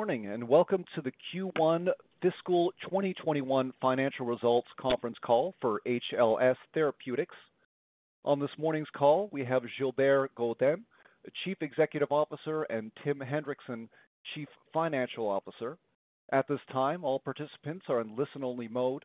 Morning, and welcome to the Q1 fiscal 2021 financial results conference call for HLS Therapeutics. On this morning's call, we have Gilbert Godin, Chief Executive Officer, and Tim Hendrickson, Chief Financial Officer. At this time, all participants are in listen-only mode.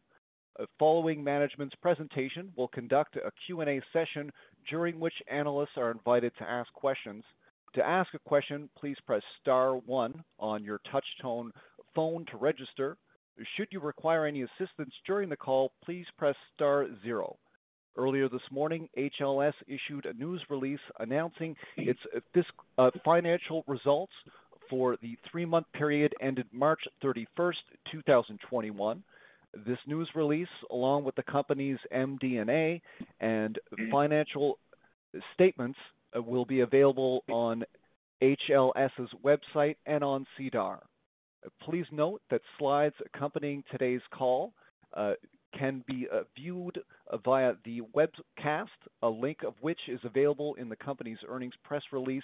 Following management's presentation, we'll conduct a Q&A session during which analysts are invited to ask questions. To ask a question, please press star one on your touch-tone phone to register. Should you require any assistance during the call, please press star zero. Earlier this morning, HLS issued a news release announcing its uh, financial results for the three-month period ended March 31st, 2021. This news release, along with the company's MD&A and financial statements, Uh, will be available on HLS's website and on SEDAR. Uh, please note that slides accompanying today's call uh, can be viewed via the webcast, a link of which is available in the company's earnings press release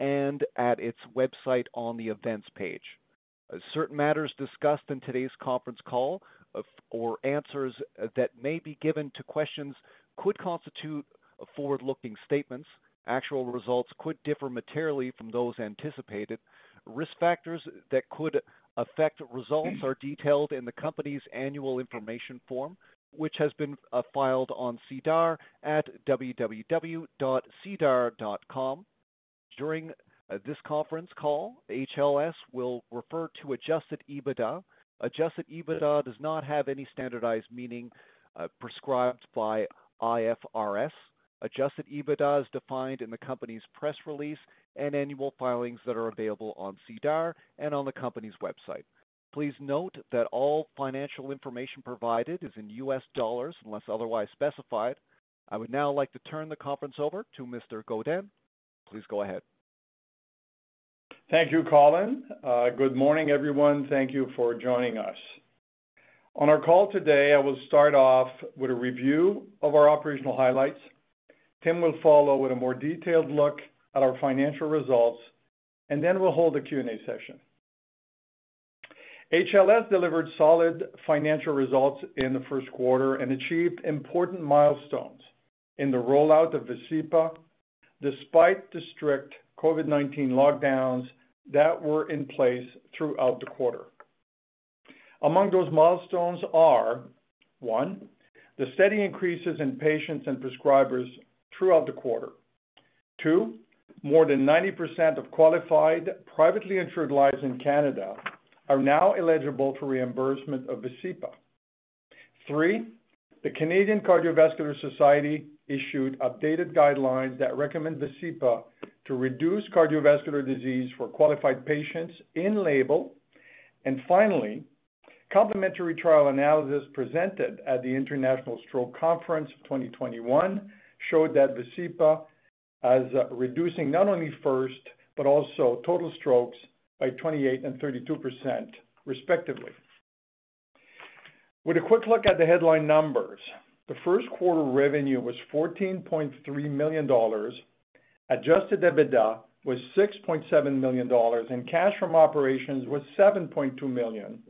and at its website on the events page. Certain matters discussed in today's conference call or answers that may be given to questions could constitute forward-looking statements. Actual results could differ materially from those anticipated. Risk factors that could affect results are detailed in the company's annual information form, which has been uh, filed on SEDAR at www.sedar.com. During uh, this conference call, HLS will refer to adjusted EBITDA. Adjusted EBITDA does not have any standardized meaning uh, prescribed by IFRS. Adjusted EBITDA is defined in the company's press release and annual filings that are available on SEDAR and on the company's website. Please note that all financial information provided is in US dollars unless otherwise specified. I would now like to turn the conference over to Mr. Godin. Please go ahead. Thank you, Colin. Uh, good morning, everyone. Thank you for joining us. On our call today, I will start off with a review of our operational highlights. Tim will follow with a more detailed look at our financial results, and then we'll hold a Q&A session. HLS delivered solid financial results in the first quarter and achieved important milestones in the rollout of Vascepa, despite the strict COVID-19 lockdowns that were in place throughout the quarter. Among those milestones are, one, the steady increases in patients and prescribers throughout the quarter. Two, more than 90% of qualified, privately insured lives in Canada are now eligible for reimbursement of Vascepa. Three, the Canadian Cardiovascular Society issued updated guidelines that recommend Vascepa to reduce cardiovascular disease for qualified patients in label. And finally, complementary trial analysis presented at the International Stroke Conference 2021 showed that Vascepa is uh, reducing not only first, but also total strokes by 28 and 32%, respectively. With a quick look at the headline numbers, the first quarter revenue was $14.3 million, adjusted EBITDA was $6.7 million, and cash from operations was 7.2 million,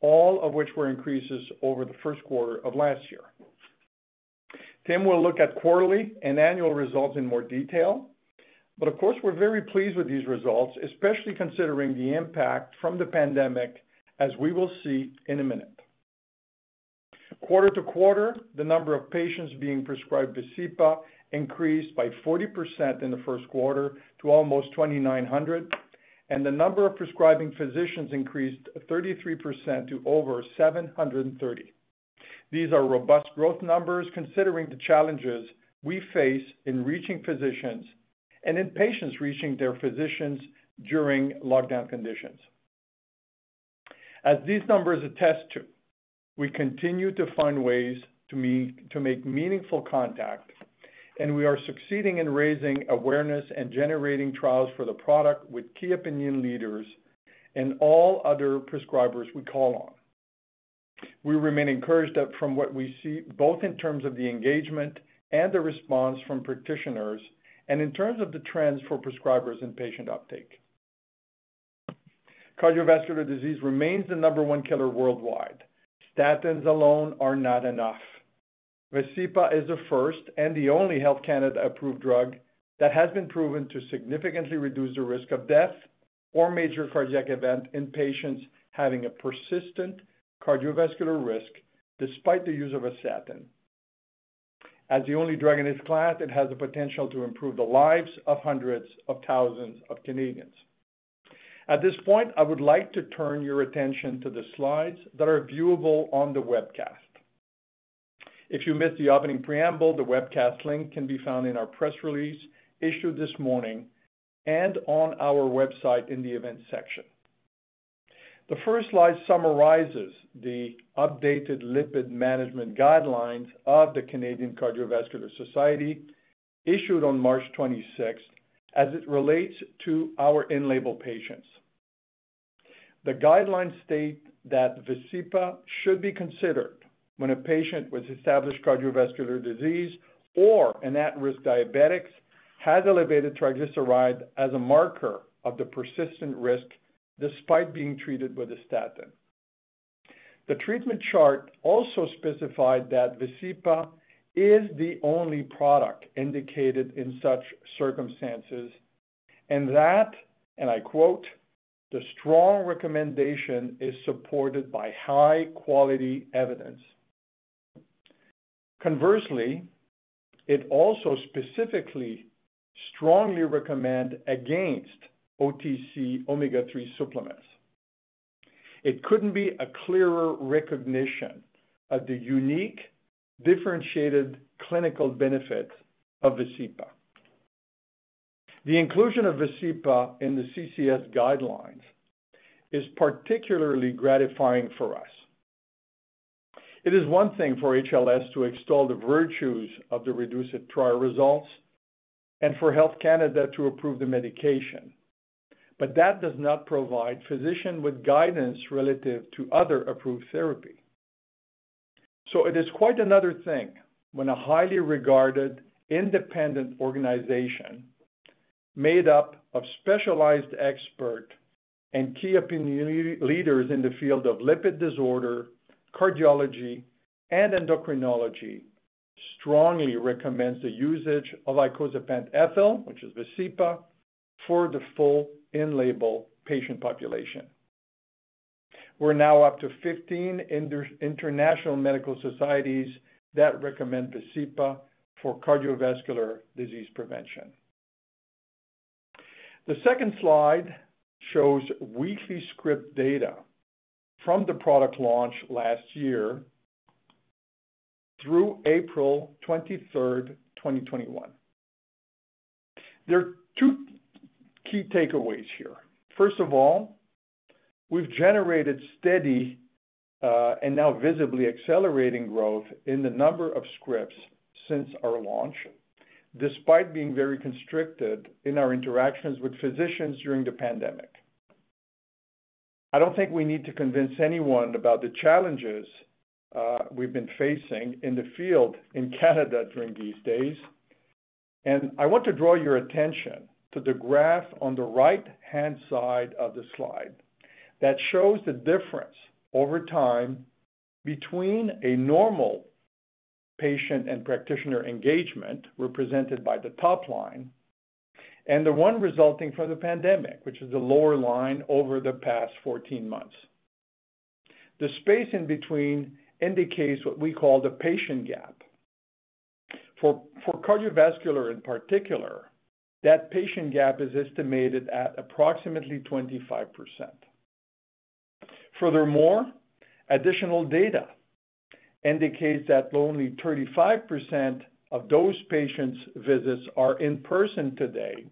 all of which were increases over the first quarter of last year. Tim will look at quarterly and annual results in more detail, but of course, we're very pleased with these results, especially considering the impact from the pandemic, as we will see in a minute. Quarter-to-quarter, the number of patients being prescribed Vascepa increased by 40% in the first quarter to almost 2,900, and the number of prescribing physicians increased 33% to over 730. These are robust growth numbers considering the challenges we face in reaching physicians and in patients reaching their physicians during lockdown conditions. As these numbers attest to, we continue to find ways to make meaningful contact, and we are succeeding in raising awareness and generating trials for the product with key opinion leaders and all other prescribers we call on. We remain encouraged from what we see, both in terms of the engagement and the response from practitioners, and in terms of the trends for prescribers and patient uptake. Cardiovascular disease remains the number one killer worldwide. Statins alone are not enough. Vascepa is the first and the only Health Canada-approved drug that has been proven to significantly reduce the risk of death or major cardiac event in patients having a persistent cardiovascular risk despite the use of a statin. As the only drug in its class, it has the potential to improve the lives of hundreds of thousands of Canadians. At this point, I would like to turn your attention to the slides that are viewable on the webcast. If you missed the opening preamble, the webcast link can be found in our press release issued this morning and on our website in the Events section. The first slide summarizes the updated lipid management guidelines of the Canadian Cardiovascular Society, issued on March 26th, as it relates to our in-label patients. The guidelines state that Vascepa should be considered when a patient with established cardiovascular disease or an at-risk diabetic has elevated triglyceride as a marker of the persistent risk despite being treated with a statin. The treatment chart also specified that Vascepa is the only product indicated in such circumstances, and that, and I quote, "The strong recommendation is supported by high-quality evidence." Conversely, it also specifically strongly recommend against OTC omega-3 supplements. It couldn't be a clearer recognition of the unique, differentiated clinical benefits of Vascepa. The inclusion of Vascepa in the CCS guidelines is particularly gratifying for us. It is one thing for HLS to extol the virtues of the REDUCE-IT trial results and for Health Canada to approve the medication, but that does not provide physicians with guidance relative to other approved therapy. So it is quite another thing when a highly regarded independent organization made up of specialized experts and key opinion leaders in the field of lipid disorder, cardiology, and endocrinology strongly recommends the usage of icosapent ethyl, which is Vascepa, for the full in-label patient population. We're now up to 15 international medical societies that recommend Vascepa for cardiovascular disease prevention. The second slide shows weekly script data from the product launch last year through April 23rd, 2021. There are two key takeaways here. First of all, we've generated steady uh, and now visibly accelerating growth in the number of scripts since our launch, despite being very constricted in our interactions with physicians during the pandemic. I don't think we need to convince anyone about the challenges uh, we've been facing in the field in Canada during these days, and I want to draw your attention to the graph on the right-hand side of the slide that shows the difference over time between a normal patient and practitioner engagement, represented by the top line, and the one resulting from the pandemic, which is the lower line over the past 14 months. The space in between indicates what we call the patient gap. For cardiovascular in particular, that patient gap is estimated at approximately 25%. Furthermore, additional data indicates that only 35% of those patients' visits are in person today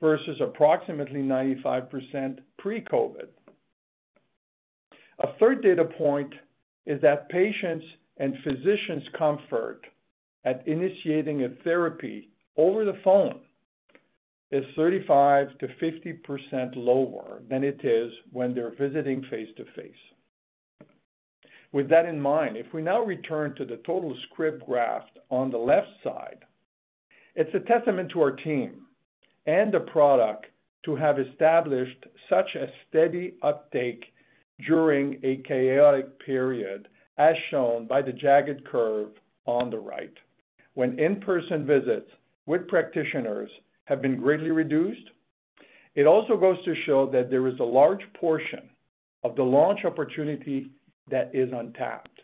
versus approximately 95% pre-COVID. A third data point is that patients' and physicians' comfort at initiating a therapy over the phone is 35%-50% lower than it is when they're visiting face-to-face. With that in mind, if we now return to the total script graph on the left side, it's a testament to our team and the product to have established such a steady uptake during a chaotic period, as shown by the jagged curve on the right, when in-person visits with practitioners have been greatly reduced. It also goes to show that there is a large portion of the launch opportunity that is untapped,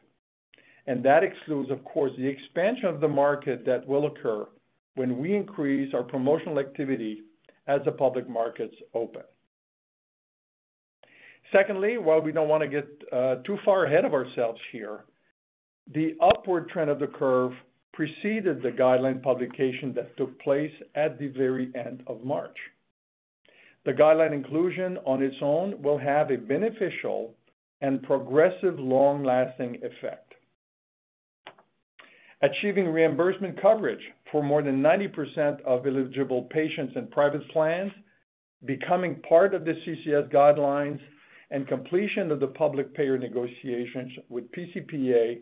and that excludes, of course, the expansion of the market that will occur when we increase our promotional activity as the public markets open. Secondly, while we don't want to get uh, too far ahead of ourselves here, the upward trend of the curve preceded the guideline publication that took place at the very end of March. The guideline inclusion on its own will have a beneficial and progressive long-lasting effect. Achieving reimbursement coverage for more than 90% of eligible patients in private plans, becoming part of the CCS guidelines, and completion of the public payer negotiations with PCPA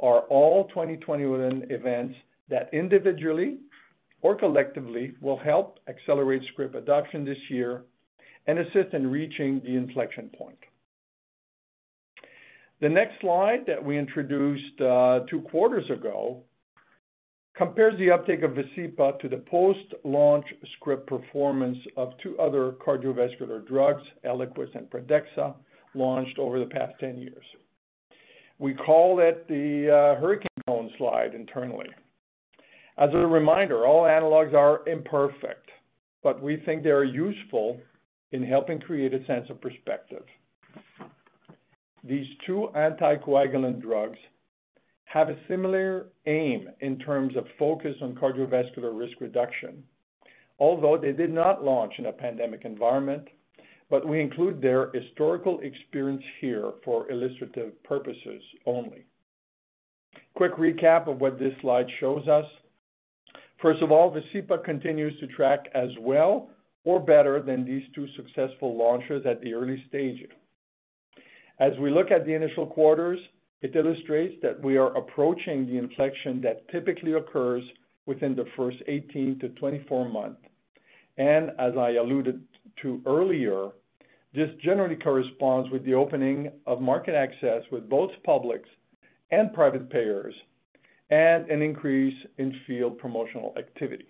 are all 2021 events that individually or collectively will help accelerate script adoption this year and assist in reaching the inflection point. The next slide that we introduced uh, two quarters ago compares the uptake of Vascepa to the post-launch script performance of two other cardiovascular drugs, Eliquis and Pradaxa, launched over the past 10 years. We call it the uh, hurricane cone slide internally. As a reminder, all analogs are imperfect, but we think they are useful in helping create a sense of perspective. These two anticoagulant drugs have a similar aim in terms of focus on cardiovascular risk reduction, although they did not launch in a pandemic environment, but we include their historical experience here for illustrative purposes only. Quick recap of what this slide shows us. First of all, Vascepa continues to track as well or better than these two successful launches at the early stages. As we look at the initial quarters, it illustrates that we are approaching the inflection that typically occurs within the first 18 to 24 months. And as I alluded to earlier, this generally corresponds with the opening of market access with both public and private payers and an increase in field promotional activity.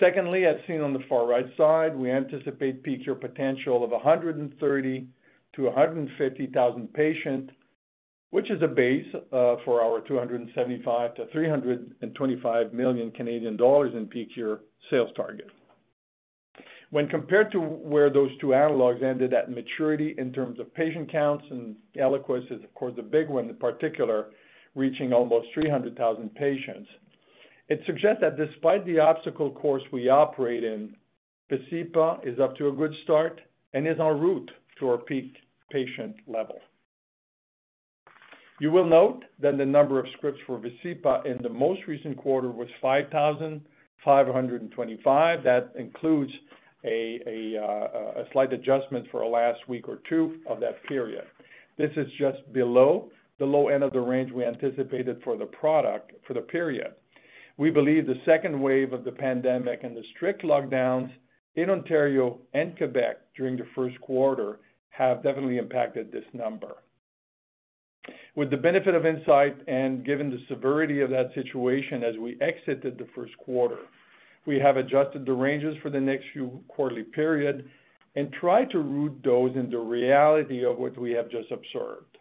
Secondly, as seen on the far right side, we anticipate peak year potential of 130,000-150,000 patients, which is a base uh, for our 275 million-325 million Canadian dollars in peak year sales target. When compared to where those two analogs ended at maturity in terms of patient counts, and Eliquis is, of course, the big one in particular, reaching almost 300,000 patients, it suggests that despite the obstacle course we operate in, Vascepa is up to a good start and is en route to our peak patient level. You will note that the number of scripts for Vascepa in the most recent quarter was 5,525. That includes Uh, a slight adjustment for the last week or two of that period. This is just below the low end of the range we anticipated for the product for the period. We believe the second wave of the pandemic and the strict lockdowns in Ontario and Quebec during the first quarter have definitely impacted this number. With the benefit of insight and given the severity of that situation as we exited the first quarter, we have adjusted the ranges for the next few quarterly period and tried to root those in the reality of what we have just observed.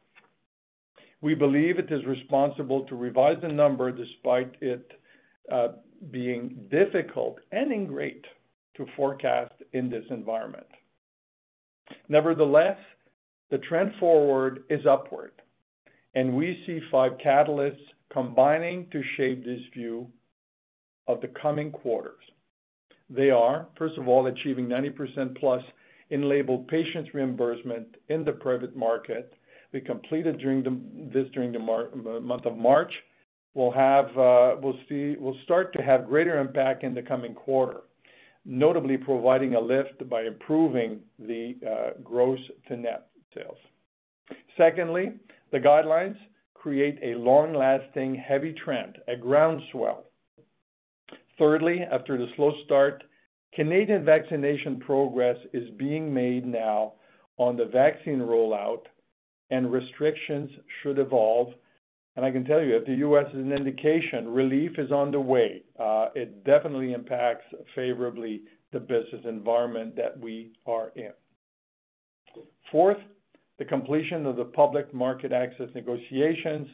We believe it is responsible to revise the number despite it uh, being difficult and ingrate to forecast in this environment. Nevertheless, the trend forward is upward, and we see five catalysts combining to shape this view of the coming quarters. They are, first of all, achieving 90%+ plus in labeled patients reimbursement in the private market. We completed this during the month of March. We'll uh, see will start to have greater impact in the coming quarter, notably providing a lift by improving the uh, gross to net sales. Secondly, the guidelines create a long-lasting heavy trend, a groundswell. Thirdly, after the slow start, Canadian vaccination progress is being made now on the vaccine rollout and restrictions should evolve. And I can tell you, if the U.S. is an indication, relief is on the way. Uh, it definitely impacts favorably the business environment that we are in. Fourth, the completion of the public market access negotiations.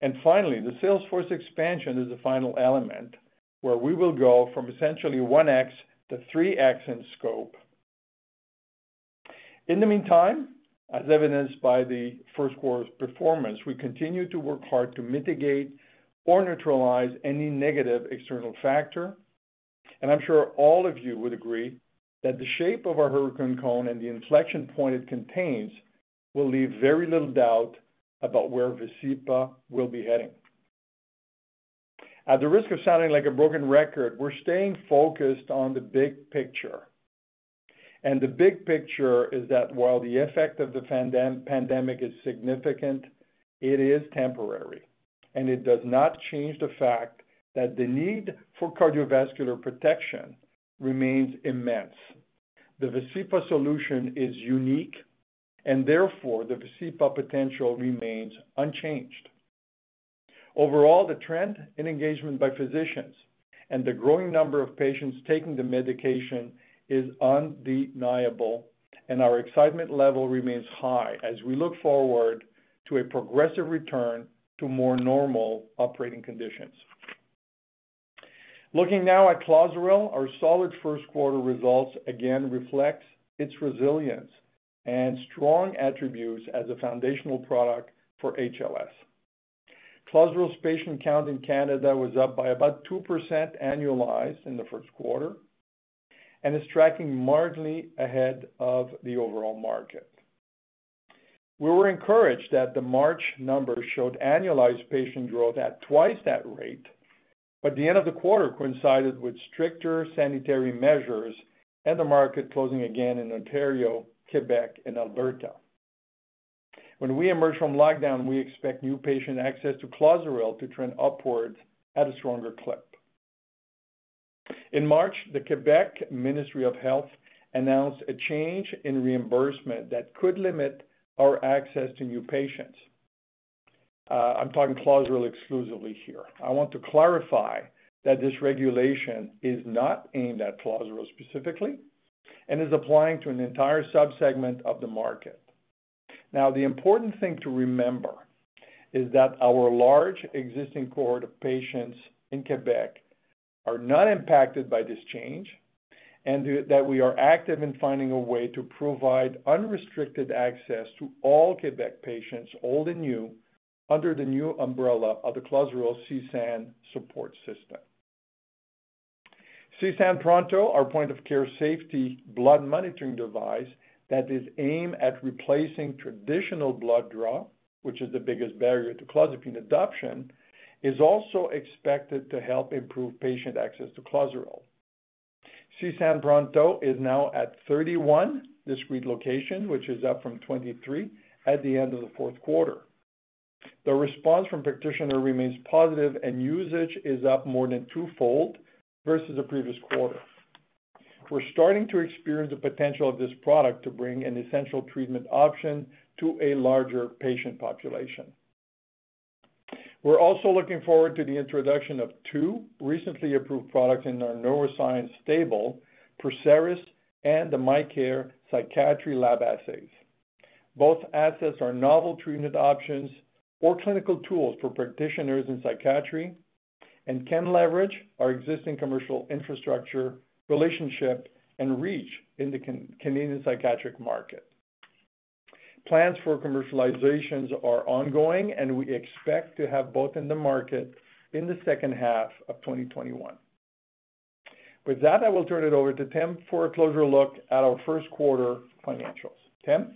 And finally, the sales force expansion is the final element, where we will go from essentially 1x to 3x in scope. In the meantime, as evidenced by the first quarter's performance, we continue to work hard to mitigate or neutralize any negative external factor. And I'm sure all of you would agree that the shape of our hurricane cone and the inflection point it contains will leave very little doubt about where Vascepa will be heading. At the risk of sounding like a broken record, we're staying focused on the big picture. And the big picture is that while the effect of the pandemic is significant, it is temporary, and it does not change the fact that the need for cardiovascular protection remains immense. The Vascepa solution is unique, and therefore, the Vascepa potential remains unchanged. Overall, the trend in engagement by physicians and the growing number of patients taking the medication is undeniable, and our excitement level remains high as we look forward to a progressive return to more normal operating conditions. Looking now at Clozaril, our solid first quarter results again reflects its resilience and strong attributes as a foundational product for HLS. Clozaril's patient count in Canada was up by about 2% annualized in the first quarter and is tracking marginally ahead of the overall market. We were encouraged that the March numbers showed annualized patient growth at twice that rate, but the end of the quarter coincided with stricter sanitary measures and the market closing again in Ontario, Quebec, and Alberta. When we emerge from lockdown, we expect new patient access to Clozaril to trend upwards at a stronger clip. In March, the Quebec Ministry of Health announced a change in reimbursement that could limit our access to new patients. Uh, I'm talking Clozaril exclusively here. I want to clarify that this regulation is not aimed at Clozaril specifically and is applying to an entire subsegment of the market. Now, the important thing to remember is that our large existing cohort of patients in Quebec are not impacted by this change, and that we are active in finding a way to provide unrestricted access to all Quebec patients, old and new, under the new umbrella of the Clozaril CSAN support system. CSAN Pronto, our point-of-care safety blood monitoring device that is aimed at replacing traditional blood draw, which is the biggest barrier to clozapine adoption, is also expected to help improve patient access to Clozaril. CSAN Pronto is now at 31 discrete locations, which is up from 23 at the end of the fourth quarter. The response from practitioners remains positive, and usage is up more than twofold versus the previous quarter. We're starting to experience the potential of this product to bring an essential treatment option to a larger patient population. We're also looking forward to the introduction of two recently approved products in our neuroscience stable, PERSERIS and the MyCare Psychiatry Lab Assays. Both assets are novel treatment options or clinical tools for practitioners in psychiatry and can leverage our existing commercial infrastructure, relationship, and reach in the Canadian psychiatric market. Plans for commercializations are ongoing, and we expect to have both in the market in the second half of 2021. With that, I will turn it over to Tim for a closer look at our first quarter financials. Tim?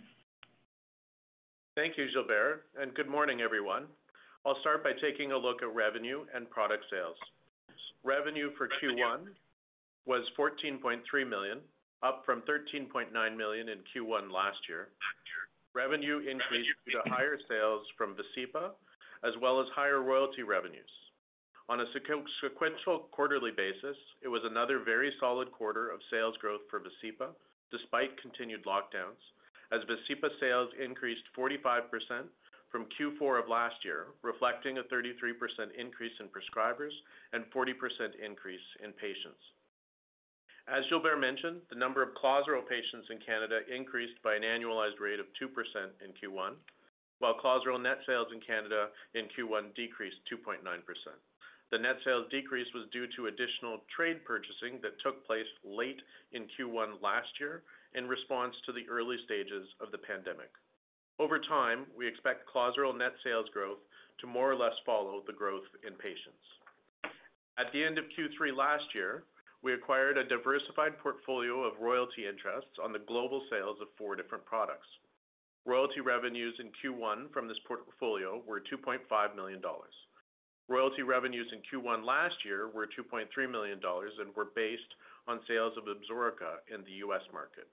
Thank you, Gilbert, and good morning, everyone. I'll start by taking a look at revenue and product sales. Revenue for Q1 was 14.3 million, up from 13.9 million in Q1 last year. Revenue increased due to higher sales from Vascepa, as well as higher royalty revenues. On a sequential quarterly basis, it was another very solid quarter of sales growth for Vascepa, despite continued lockdowns, as Vascepa sales increased 45% from Q4 of last year, reflecting a 33% increase in prescribers and 40% increase in patients. As Gilbert mentioned, the number of Clozaril patients in Canada increased by an annualized rate of 2% in Q1, while Clozaril net sales in Canada in Q1 decreased 2.9%. The net sales decrease was due to additional trade purchasing that took place late in Q1 last year in response to the early stages of the pandemic. Over time, we expect Clozaril net sales growth to more or less follow the growth in patients. At the end of Q3 last year, we acquired a diversified portfolio of royalty interests on the global sales of four different products. Royalty revenues in Q1 from this portfolio were 2.5 million dollars. Royalty revenues in Q1 last year were 2.3 million dollars and were based on sales of Absorica in the U.S. market.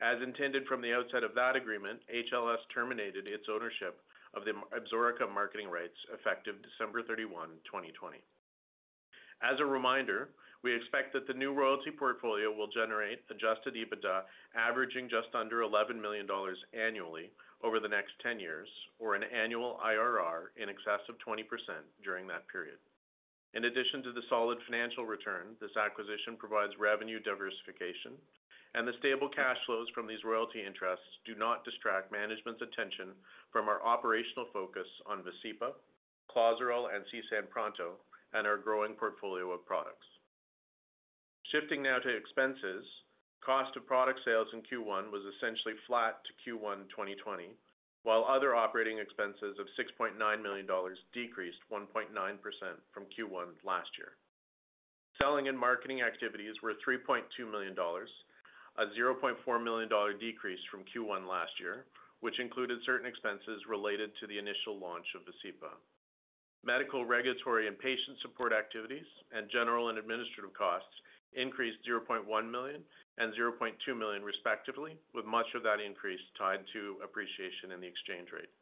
As intended from the outset of that agreement, HLS terminated its ownership of the Absorica marketing rights effective December 31, 2020. As a reminder, we expect that the new royalty portfolio will generate adjusted EBITDA averaging just under 11 million dollars annually over the next 10 years, or an annual IRR in excess of 20% during that period. In addition to the solid financial return, this acquisition provides revenue diversification, and the stable cash flows from these royalty interests do not distract management's attention from our operational focus on Vascepa, Clozaril, and CSAN Pronto, and our growing portfolio of products. Shifting now to expenses, cost of product sales in Q1 was essentially flat to Q1 2020, while other operating expenses of 6.9 million dollars decreased 1.9% from Q1 last year. Selling and marketing activities were 3.2 million dollars, a 0.4 million dollar decrease from Q1 last year, which included certain expenses related to the initial launch of Vascepa. Medical, regulatory, and patient support activities and general and administrative costs increased 0.1 million and 0.2 million respectively, with much of that increase tied to appreciation in the exchange rate.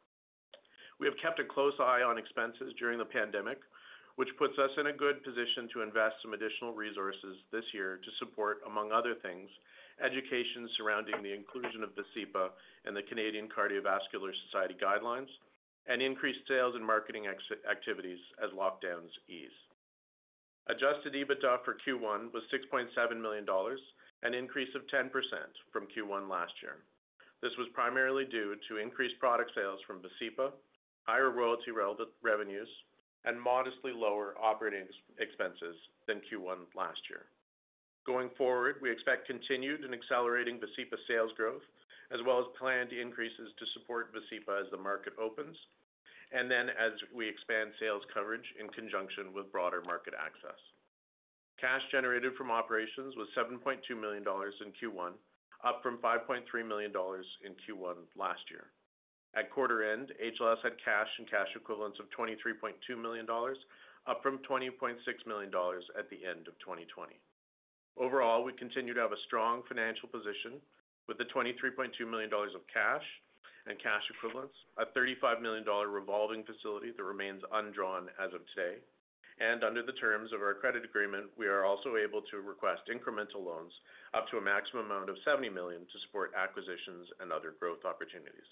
We have kept a close eye on expenses during the pandemic, which puts us in a good position to invest some additional resources this year to support, among other things, education surrounding the inclusion of Vascepa in the Canadian Cardiovascular Society guidelines and increased sales and marketing activities as lockdowns ease. Adjusted EBITDA for Q1 was 6.7 million dollars, an increase of 10% from Q1 last year. This was primarily due to increased product sales from Vascepa, higher royalty revenues, and modestly lower operating expenses than Q1 last year. Going forward, we expect continued and accelerating Vascepa sales growth, as well as planned increases to support Vascepa as the market opens, and then as we expand sales coverage in conjunction with broader market access. Cash generated from operations was 7.2 million dollars in Q1, up from 5.3 million dollars in Q1 last year. At quarter end, HLS had cash and cash equivalents of 23.2 million dollars, up from 20.6 million dollars at the end of 2020. Overall, we continue to have a strong financial position with the 23.2 million dollars of cash and cash equivalents, a 35 million dollar revolving facility that remains undrawn as of today. And under the terms of our credit agreement, we are also able to request incremental loans up to a maximum amount of 70 million to support acquisitions and other growth opportunities.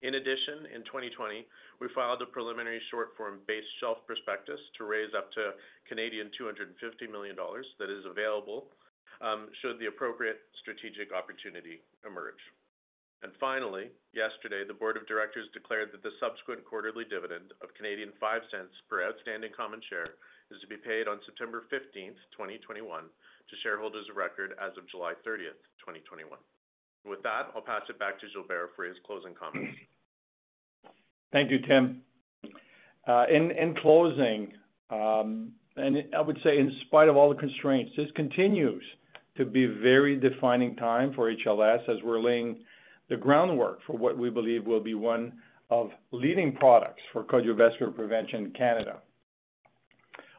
In addition, in 2020, we filed a preliminary short form base shelf prospectus to raise up to 250 million dollars that is available um, should the appropriate strategic opportunity emerge. And finally, yesterday, the board of directors declared that the subsequent quarterly dividend of 0.05 per outstanding common share is to be paid on September 15th, 2021 to shareholders of record as of July 30th, 2021. With that, I'll pass it back to Gilbert for his closing comments. Thank you, Tim. Uh, in closing, um, and I would say in spite of all the constraints, this continues to be very defining time for HLS as we're laying the groundwork for what we believe will be one of leading products for cardiovascular prevention in Canada.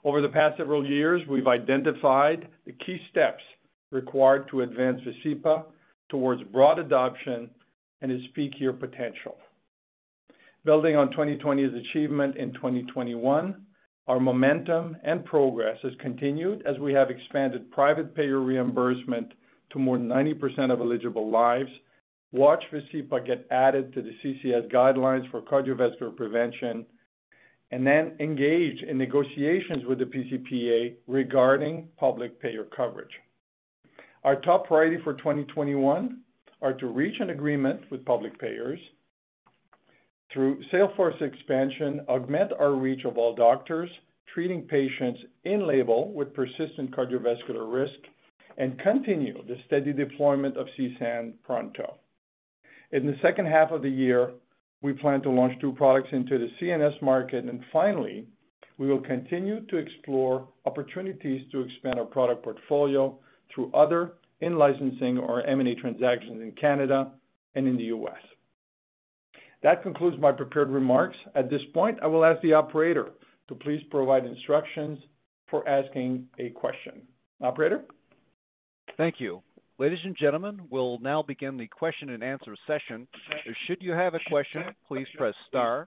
Over the past several years, we've identified the key steps required to advance Vascepa towards broad adoption and its peak year potential. Building on 2020's achievement in 2021, our momentum and progress has continued as we have expanded private payer reimbursement to more than 90% of eligible lives, watched Vascepa get added to the CCS guidelines for cardiovascular prevention, and then engage in negotiations with the pCPA regarding public payer coverage. Our top priority for 2021 are to reach an agreement with public payers through sales force expansion, augment our reach of all doctors treating patients in label with persistent cardiovascular risk, and continue the steady deployment of CSAN Pronto. In the second half of the year, we plan to launch two products into the CNS market. And finally, we will continue to explore opportunities to expand our product portfolio through other in-licensing or M&A transactions in Canada and in the U.S. That concludes my prepared remarks. At this point, I will ask the operator to please provide instructions for asking a question. Operator? Thank you. Ladies and gentlemen, we'll now begin the question-and-answer session. Should you have a question, please press star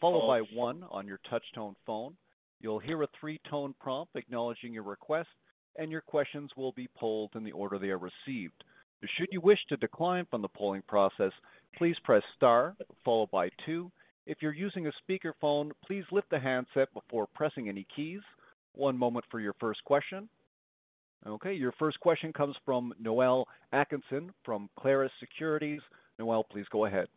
followed by one on your touch-tone phone. You'll hear a three-tone prompt acknowledging your request, and your questions will be polled in the order they are received. Should you wish to decline from the polling process, please press star followed by two. If you're using a speakerphone, please lift the handset before pressing any keys. One moment for your first question. Okay, your first question comes from Noel Atkinson from Clarus Securities. Noel, please go ahead.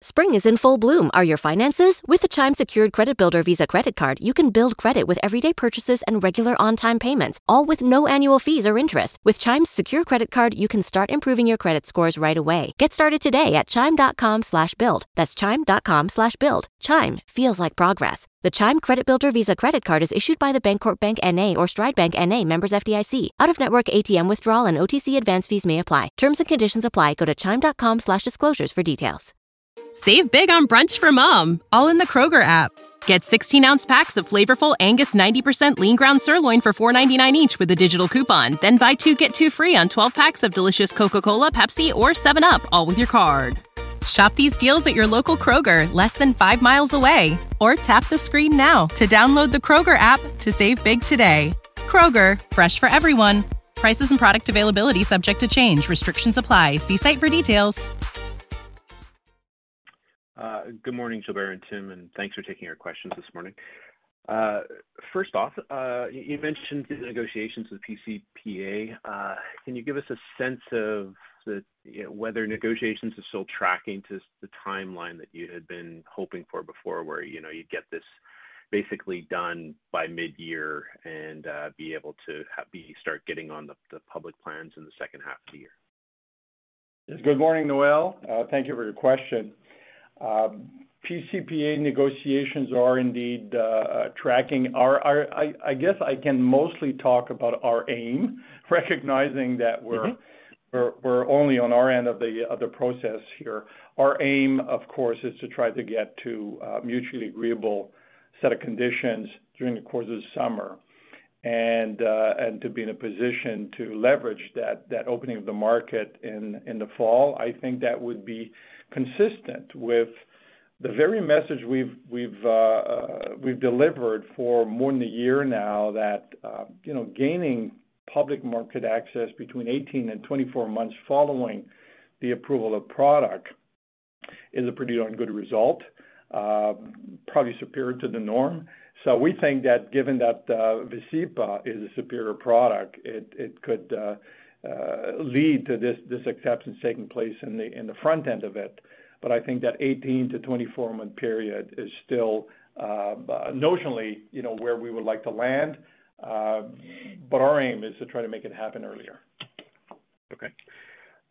Spring is in full bloom. Are your finances? With the Chime Secured Credit Builder Visa Credit Card, you can build credit with everyday purchases and regular on-time payments, all with no annual fees or interest. With Chime's Secure Credit Card, you can start improving your credit scores right away. Get started today at chime.com slash build. That's chime.com/build. Chime feels like progress. The Chime Credit Builder Visa Credit Card is issued by the Bancorp Bank N.A. or Stride Bank N.A. members FDIC. Out-of-network ATM withdrawal and OTC advance fees may apply. Terms and conditions apply. Go to chime.com/disclosures for details. Save big on brunch for mom, all in the Kroger app. Get 16 ounce packs of flavorful Angus 90% lean ground sirloin for $4.99 each with a digital coupon. Then buy two get two free on 12 packs of delicious Coca Cola, Pepsi, or 7UP, all with your card. Shop these deals at your local Kroger, less than five miles away. Or tap the screen now to download the Kroger app to save big today. Kroger, fresh for everyone. Prices and product availability subject to change. Restrictions apply. See site for details. Uh, good morning, Gilbert and Tim, and thanks for taking our questions this morning. Uh, first off, uh, you mentioned the negotiations with pCPA. Can you give us a sense of whether negotiations are still tracking to the timeline that you had been hoping for before, where you'd get this basically done by mid-year and uh, be able to be start getting on the public plans in the second half of the year? Good morning, Noel. Uh, thank you for your question. Uh, pCPA negotiations are indeed tracking. Our I guess I can mostly talk about our aim, recognizing that we're mm-hmm. Only on our end of the process here. Our aim, of course, is to try to get to a mutually agreeable set of conditions during the course of the summer and uh, to be in a position to leverage that opening of the market in the fall. I think that would be consistent with the very message we've uh, uh, delivered for more than a year now that uh, you know, gaining public market access between 18 and 24 months following the approval of product is a pretty darn good result, uh, probably superior to the norm. So we think that given that uh, Vascepa is a superior product, it it could uh, lead to this acceptance taking place in the in the front end of it. But I think that 18 to 24-month period is still notionally you know where we would like to land. Um, but our aim is to try to make it happen earlier. Okay.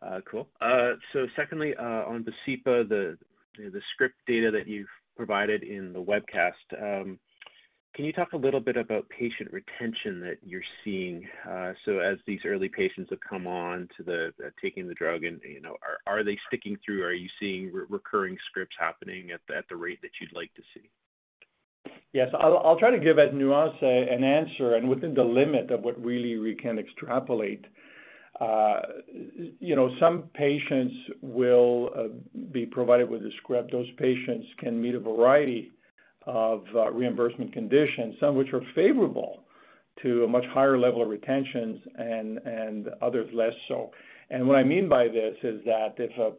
Uh, cool. Uh, so secondly, uh, on Vascepa, the the script data that you've provided in the webcast, um, can you talk a little bit about patient retention that you're seeing? So as these early patients have come on to the taking the drug and, you know, are they sticking through? Are you seeing recurring scripts happening at the rate that you'd like to see? Yes. I'll try to give as nuanced uh, an answer and within the limit of what really we can extrapolate. Uh, you know, some patients will uh, be provided with a script. Those patients can meet a variety of reimbursement conditions, some of which are favorable to a much higher level of retentions and others less so. And what I mean by this is that if a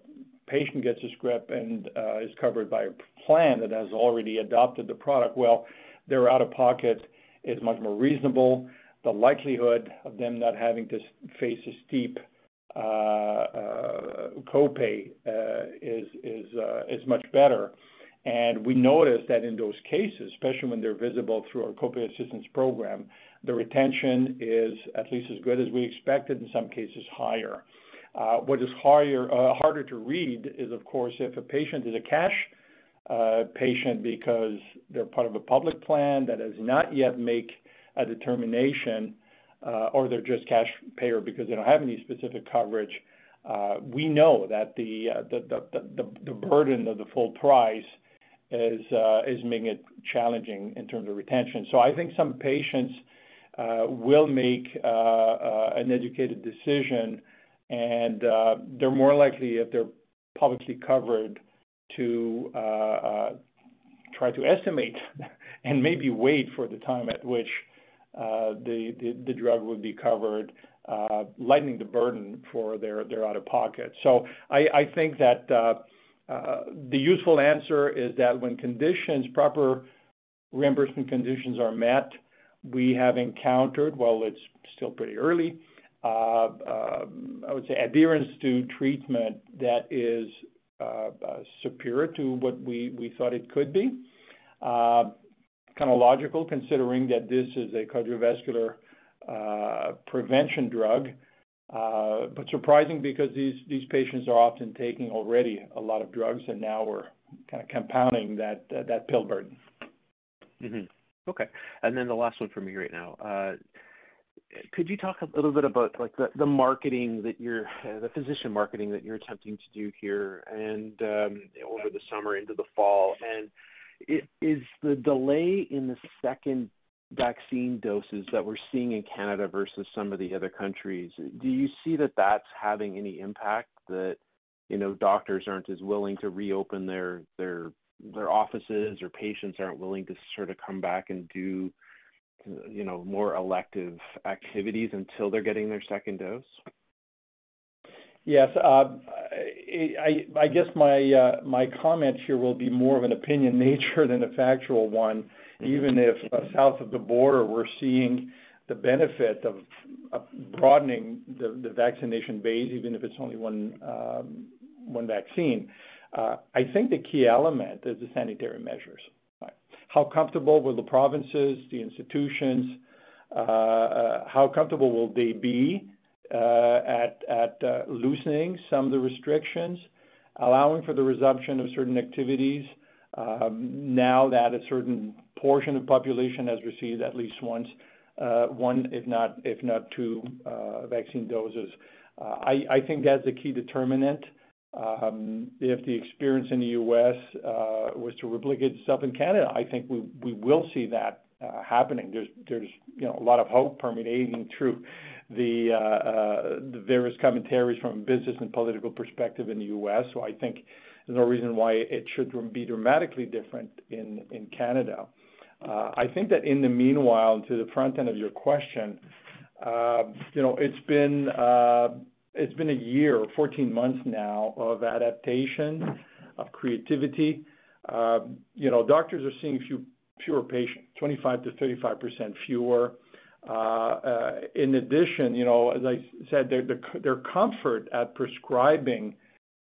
patient gets a script and uh, is covered by a plan that has already adopted the product, well, their out-of-pocket is much more reasonable. The likelihood of them not having to face a steep uh, uh, copay is much better. And we notice that in those cases, especially when they're visible through our copay assistance program, the retention is at least as good as we expected, in some cases higher. Uh, what is uh, harder to read is, of course, if a patient is a cash uh, patient because they're part of a public plan that has not yet made a determination, or they're just cash payer because they don't have any specific coverage, we know that the burden of the full price is making it challenging in terms of retention. So I think some patients will make an educated decision, and uh, they're more likely, if they're publicly covered, to uh, uh, try to estimate and maybe wait for the time at which the drug would be covered, lightening the burden for their out-of-pocket. So I think that the useful answer is that when conditions, proper reimbursement conditions are met, we have encountered, while it's still pretty early, Uh, um, I would say adherence to treatment that is uh, uh, superior to what we thought it could be. Kind of logical considering that this is a cardiovascular prevention drug, but surprising because these patients are often taking already a lot of drugs, and now we're kind of compounding that pill burden. Mm-hmm. Okay. And then the last one for me right now. Could you talk a little bit about, like, the marketing that you're the physician marketing that you're attempting to do here and um, over the summer into the fall? And is the delay in the second vaccine doses that we're seeing in Canada versus some of the other countries, do you see that that's having any impact that, you know, doctors aren't as willing to reopen their offices or patients aren't willing to sort of come back and do, you know, more elective activities until they're getting their second dose? Yes. Uh, I guess uh, my comment here will be more of an opinion nature than a factual one. Mm-hmm. Even if uh, south of the border, we're seeing the benefit of broadening the vaccination base, even if it's only one um, vaccine. I think the key element is the sanitary measures. How comfortable will the provinces, the institutions, uh, how comfortable will they be uh, at uh, loosening some of the restrictions, allowing for the resumption of certain activities, um, now that a certain portion of population has received at least once, one, if not two, vaccine doses. I think that's a key determinant. Um, if the experience in the U.S. Uh, was to replicate itself in Canada, I think we will see that uh, happening. There's you know a lot of hope permeating through uh, the various commentaries from a business and political perspective in the U.S. So I think there's no reason why it should be dramatically different in Canada. I think that in the meanwhile, to the front end of your question, you know, it's been a year or 14 months now of adaptation, of creativity. Uh, you know, doctors are seeing fewer patients, 25%-35% fewer. Uh, uh, in addition, you know, as I said, their comfort at prescribing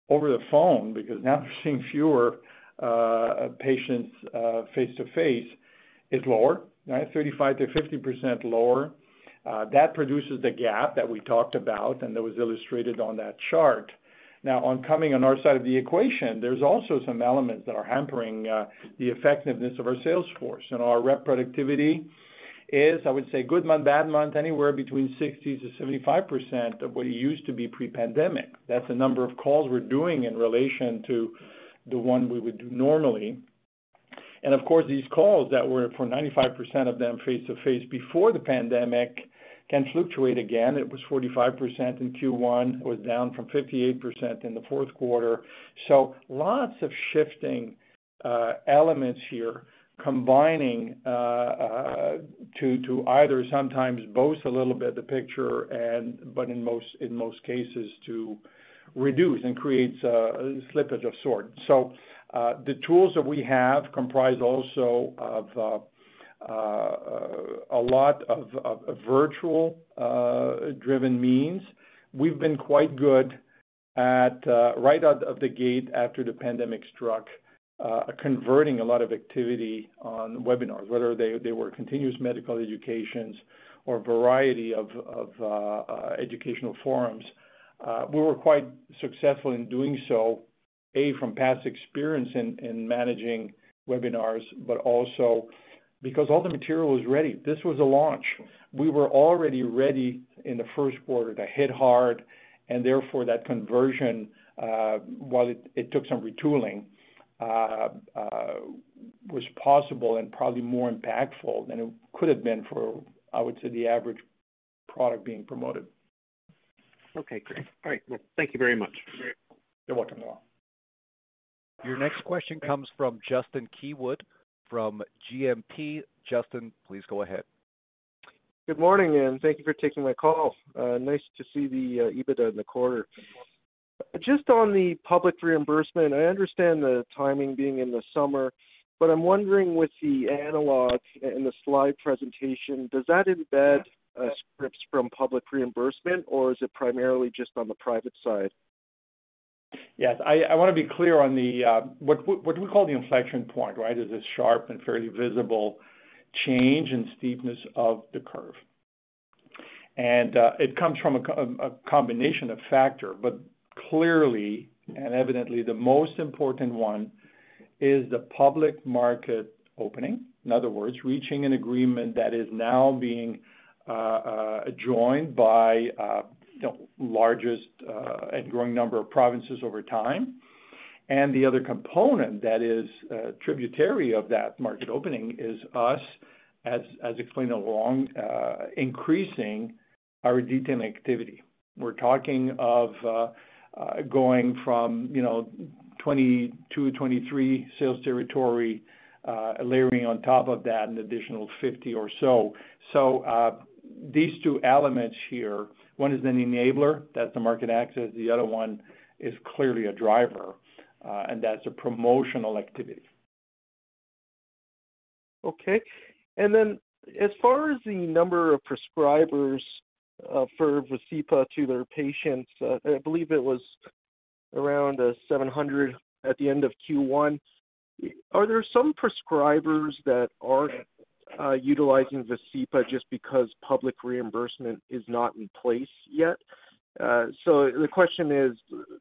over the phone, because now they're seeing fewer patients face-to-face, is lower, right? 35%-50% lower. Uh, that produces the gap that we talked about and that was illustrated on that chart. Now, on coming on our side of the equation, there's also some elements that are hampering uh, the effectiveness of our sales force. And our rep productivity is, I would say, good month, bad month, anywhere between 60%-75% of what it used to be pre-pandemic. That's the number of calls we're doing in relation to the one we would do normally. And of course, these calls that were for 95% of them face-to-face before the pandemic can fluctuate again. It was 45% in Q1. It was down from 58% in the fourth quarter. So lots of shifting uh, elements here combining uh, uh, to either sometimes boost a little bit the picture but in most cases to reduce and creates a slippage of sorts. So, the tools that we have comprise also of Uh, uh, a lot of virtual uh, driven means. We've been quite good at right out of the gate after the pandemic struck converting a lot of activity on webinars, whether they were continuous medical educations or a variety of educational forums. We were quite successful in doing so, A, from past experience in managing webinars, but also because all the material was ready. This was a launch. We were already ready in the first quarter to hit hard, and therefore that conversion, uh, while it took some retooling, uh, uh, was possible and probably more impactful than it could have been for, I would say, the average product being promoted. Okay, great. All right. Well, thank you very much. You're welcome, Noel. Your next question comes from Justin Keywood from GMP. Justin, please go ahead. Good morning, and thank you for taking my call. Uh, nice to see the uh, EBITDA in the quarter. Just on the public reimbursement, I understand the timing being in the summer, but I'm wondering with the analog in the slide presentation, does that embed uh, scripts from public reimbursement, or is it primarily just on the private side? Yes. I wanna be clear on the uh what we call the inflection point, right? Is this sharp and fairly visible change in steepness of the curve. And uh it comes from a combination of factors, but clearly and evidently, the most important one is the public market opening. In other words, reaching an agreement that is now being joined by largest uh, and growing number of provinces over time. And the other component that is uh, tributary of that market opening is us, as as explained along, uh, increasing our detailing activity. We're talking of going from, you know, 22, 23 sales territory, layering on top of that an additional 50 or so. so. These two elements here, one is an enabler, that's the market access. The other one is clearly a driver, uh, and that's a promotional activity. Okay. And then as far as the number of prescribers uh, for Vascepa to their patients, uh, I believe it was around 700 at the end of Q1. Are there some prescribers that aren't Uh, utilizing Vascepa just because public reimbursement is not in place yet? Uh, so the question is,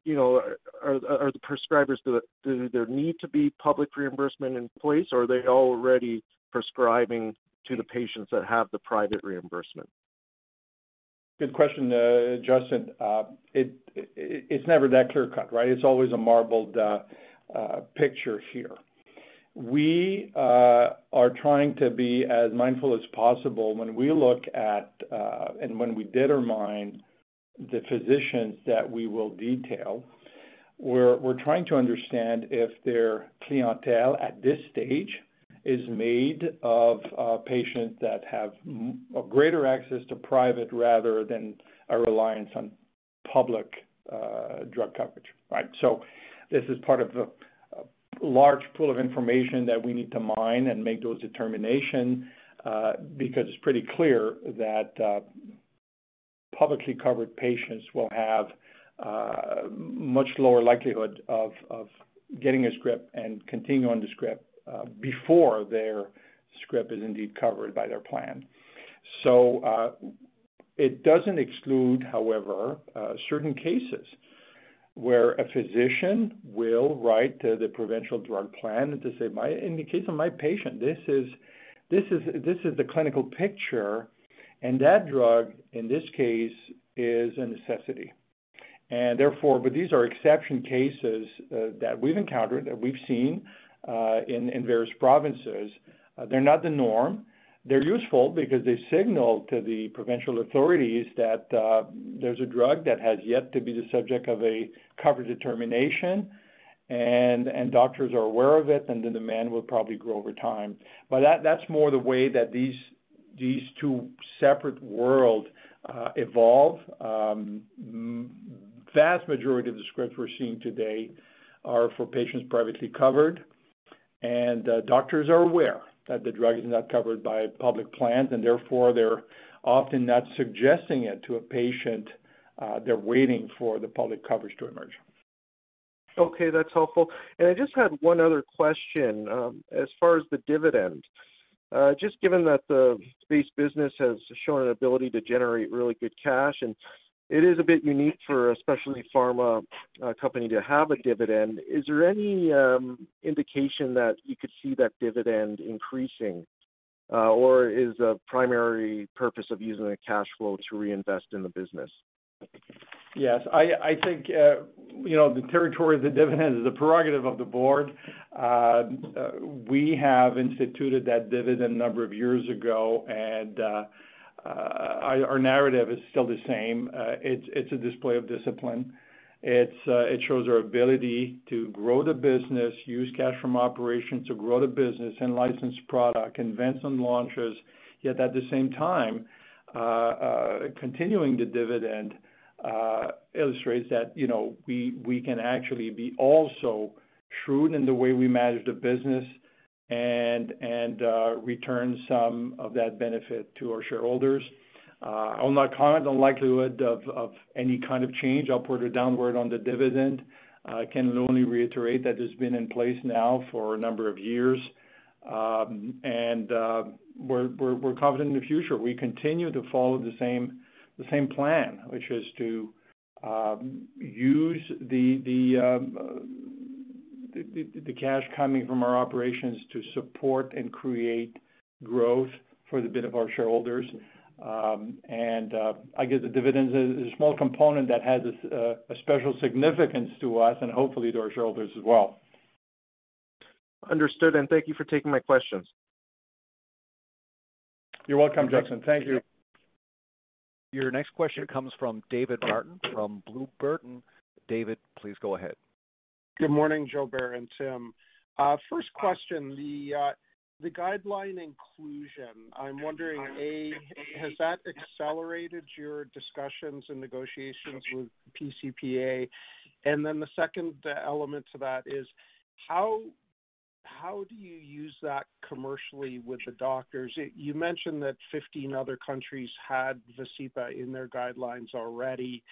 you know, are the prescribers, do there need to be public reimbursement in place, or are they already prescribing to the patients that have the private reimbursement? Good question, uh, Justin. It's never that clear-cut, right? It's always a marbled picture here. We uh, are trying to be as mindful as possible when we look at uh, and when we determine the physicians that we will detail. We're trying to understand if their clientele at this stage is made of uh, patients that have greater access to private rather than a reliance on public drug coverage, right? So this is part of large pool of information that we need to mine and make those determination uh, because it's pretty clear that uh, publicly covered patients will have uh, much lower likelihood of getting a script and continuing on the script before their script is indeed covered by their plan. So it doesn't exclude, however, certain cases where a physician will write the provincial drug plan and to say, "In the case of my patient, this is this is, this is the clinical picture, and that drug, in this case, is a necessity." And therefore, but these are exception cases uh, that we've encountered, that we've seen uh, in various provinces. Uh, they're not the norm. They're useful because they signal to the provincial authorities that uh, there's a drug that has yet to be the subject of a coverage determination, and and doctors are aware of it, and the demand will probably grow over time. But that that's more the way that these two separate worlds uh, evolve. Um, vast majority of the scripts we're seeing today are for patients privately covered, and uh, doctors are aware that the drug is not covered by public plans, and therefore, they're often not suggesting it to a patient. Uh, they're waiting for the public coverage to emerge. Okay, that's helpful. And I just had one other question. Um, as far as the dividend, uh, just given that the base business has shown an ability to generate really good cash, and it is a bit unique for a specialty pharma company to have a dividend, is there any um, indication that you could see that dividend increasing, uh, or is the primary purpose of using the cash flow to reinvest in the business? Yes. I I think, uh, you know, the territory of the dividend is the prerogative of the board. We have instituted that dividend a number of years ago, and our narrative is still the same. Uh, it's a display of discipline. Uh, it shows our ability to grow the business, use cash from operations to grow the business and license product, invent some launches, yet at the same time, uh, continuing the dividend illustrates that, you know, we we can actually be also shrewd in the way we manage the business and and uh return some of that benefit to our shareholders. I will not comment on the likelihood of any kind of change, upward or downward on the dividend. I can only reiterate that it's been in place now for a number of years. And uh we're confident in the future. We continue to follow the same the same plan, which is to use the the cash coming from our operations to support and create growth for the benefit of our shareholders. Um, and uh, I guess the dividends is a small component that has a special significance to us and hopefully to our shareholders as well. Understood, and thank you for taking my questions. You're welcome, Justin. Thank you. Your next question comes from David Martin from Bloom Burton. David, please go ahead. Good morning, Gilbert and Tim. Uh, first question, uh, the guideline inclusion. I'm wondering, A, has that accelerated your discussions and negotiations with pCPA? And then the second uh, element to that is how do you use that commercially with the doctors? You mentioned that 15 other countries had Vascepa in their guidelines already.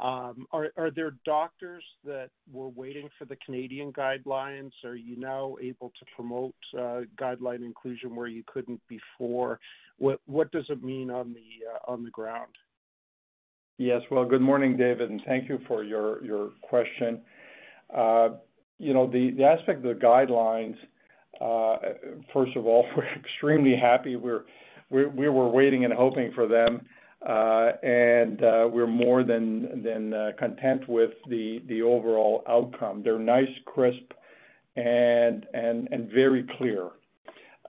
Um, are there doctors that were waiting for the Canadian guidelines? Are you now able to promote uh, guideline inclusion where you couldn't before? What does it mean on the uh, on the ground? Yes. Well, good morning, David, and thank you for your your question. Uh, you know, the the aspect of the guidelines, first of all, we're extremely happy. We're, we, We were waiting and hoping for them, Uh, and uh, we're more than uh, content with the overall outcome. They're nice, crisp, and very clear.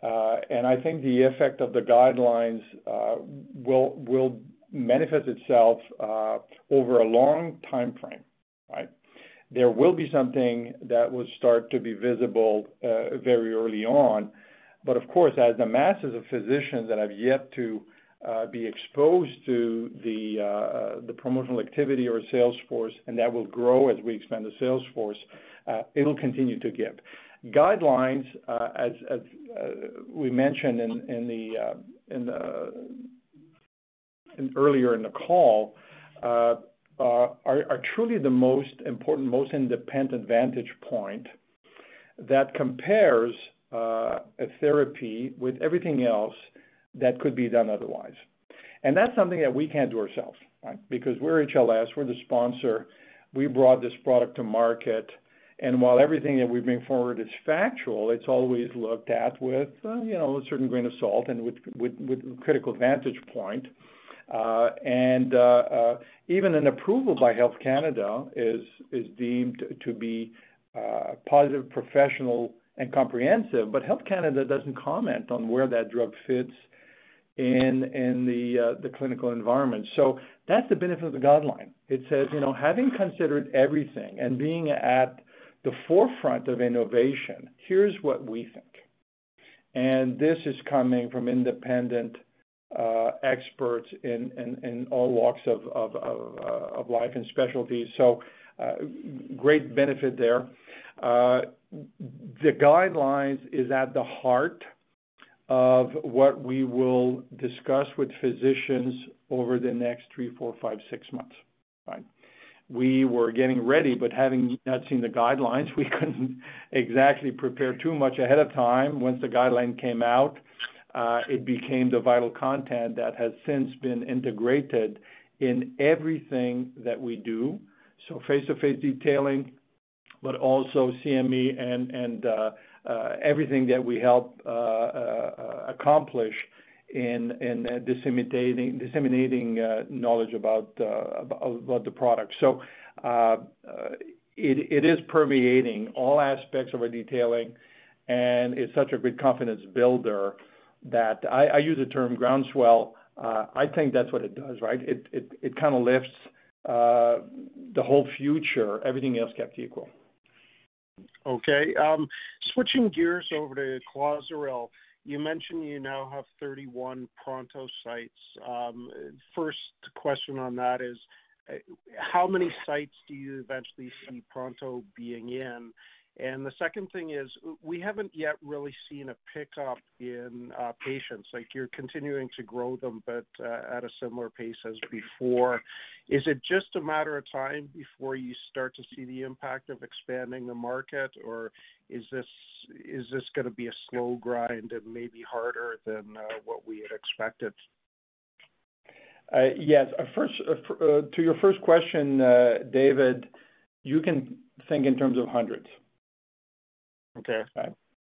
Uh and I think the effect of the guidelines will manifest itself over a long timeframe, right? There will be something that will start to be visible very early on. But of course, as the masses of physicians that have yet to Uh, be exposed to uh, the promotional activity or sales force, and that will grow as we expand the sales force, uh, it'll continue to give. Guidelines, as we mentioned in earlier in the call, are truly the most important, most independent vantage point that compares a therapy with everything else that could be done otherwise. And that's something that we can't do ourselves, right? Because we're HLS, we're the sponsor. we brought this product to market. And while everything that we bring forward is factual, it's always looked at with, uh, you know, a certain grain of salt and with with critical vantage point. Uh, and uh, even an approval by Health Canada is deemed to be positive, professional, and comprehensive. But Health Canada doesn't comment on where that drug fits in uh, the clinical environment. So that's the benefit of the guideline. It says, you know, having considered everything and being at the forefront of innovation, here's what we think. And this is coming from independent uh, experts in all walks uh, of life and specialties. So, great benefit there. The guidelines is at the heart what we will discuss with physicians over the next three, four, five, six months, right? We were getting ready, but having not seen the guidelines, we couldn't exactly prepare too much ahead of time. Once the guideline came out, uh, it became the vital content that has since been integrated in everything that we do. So face-to-face detailing, but also CME and uh, Uh, everything that we help uh, uh, accomplish in disseminating knowledge about the product. So it is permeating all aspects of our detailing, and it's such a good confidence builder that I use the term groundswell. I think that's what it does, right? It kind of lifts the whole future, everything else kept equal. Okay. Um, switching gears over to Clozaril. You mentioned you now have 31 Pronto sites. Um, first question on that is, uh, how many sites do you eventually see Pronto being in? And the second thing is, we haven't yet really seen a pickup in uh, patients. Like, you're continuing to grow them, but uh, at a similar pace as before. Is it just a matter of time before you start to see the impact of expanding the market, or is this is this gonna be a slow grind and maybe harder than uh, what we had expected? Yes. First, to your first question, David, you can think in terms of hundreds. Okay.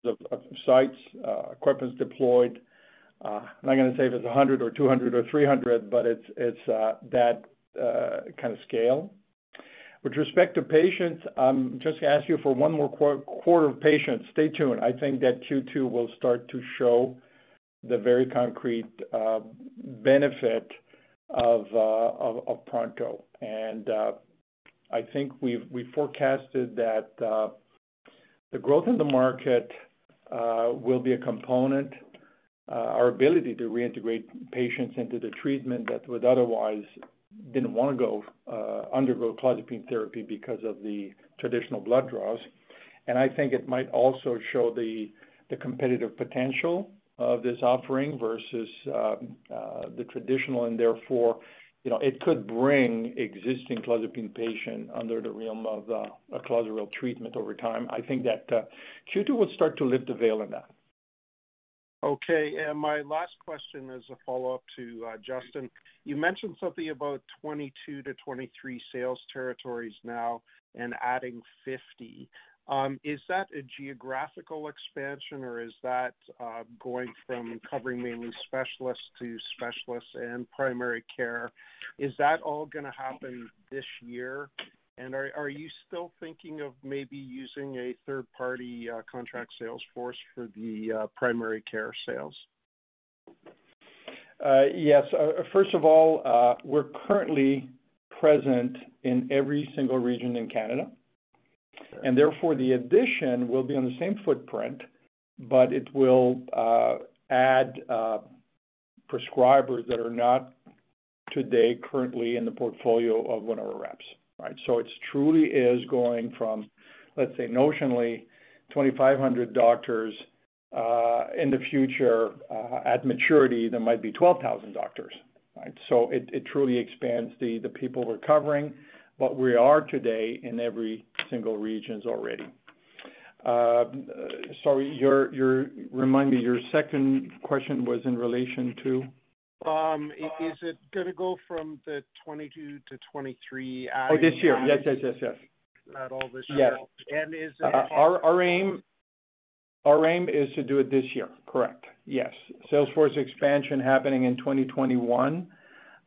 Of uh, sites, uh, equipment deployed. Uh, I'm not gonna say if it's 100 or 200 or 300, but it's that kind of scale. With respect to patients, I'm just going to ask you for one more quarter of patience, stay tuned. I think that Q2 will start to show the very concrete benefit of Pronto. And I think we've forecasted that the growth in the market uh, will be a component. Uh, our ability to reintegrate patients into the treatment that would otherwise didn't wanna go uh, undergo clozapine therapy because of the traditional blood draws. And I think it might also show the competitive potential of this offering versus the traditional, and therefore, you know, it could bring existing clozapine patient under the realm of uh, a Clozaril treatment over time. I think that uh, Q2 will start to lift the veil in that. Okay. And my last question is a follow-up to uh, Justin. You mentioned something about 22-23 sales territories now and adding 50. Um, is that a geographical expansion, or is that uh, going from covering mainly specialists to specialists and primary care? Is that all gonna happen this year? And are are you still thinking of maybe using a third-party uh, contract sales force for the uh, primary care sales? Yes. First of all, we're currently present in every single region in Canada, and therefore the addition will be on the same footprint, but it will uh, add uh, prescribers that are not today currently in the portfolio of one of our reps, right? So it truly is going from, let's say, notionally 2,500 doctors, uh, in the future, at maturity, there might be 12,000 doctors, right? So it truly expands the people we're covering, but we are today in every single regions already. Uh, sorry, your your remind me, your second question was in relation to? Um, is it gonna go from the 22 to 23 Oh, this year. Yes, yes, yes, yes. At all this year? Yes. Is it? Uh, our aim our aim is to do it this year. Correct. Yes. Sales force expansion happening in 2021.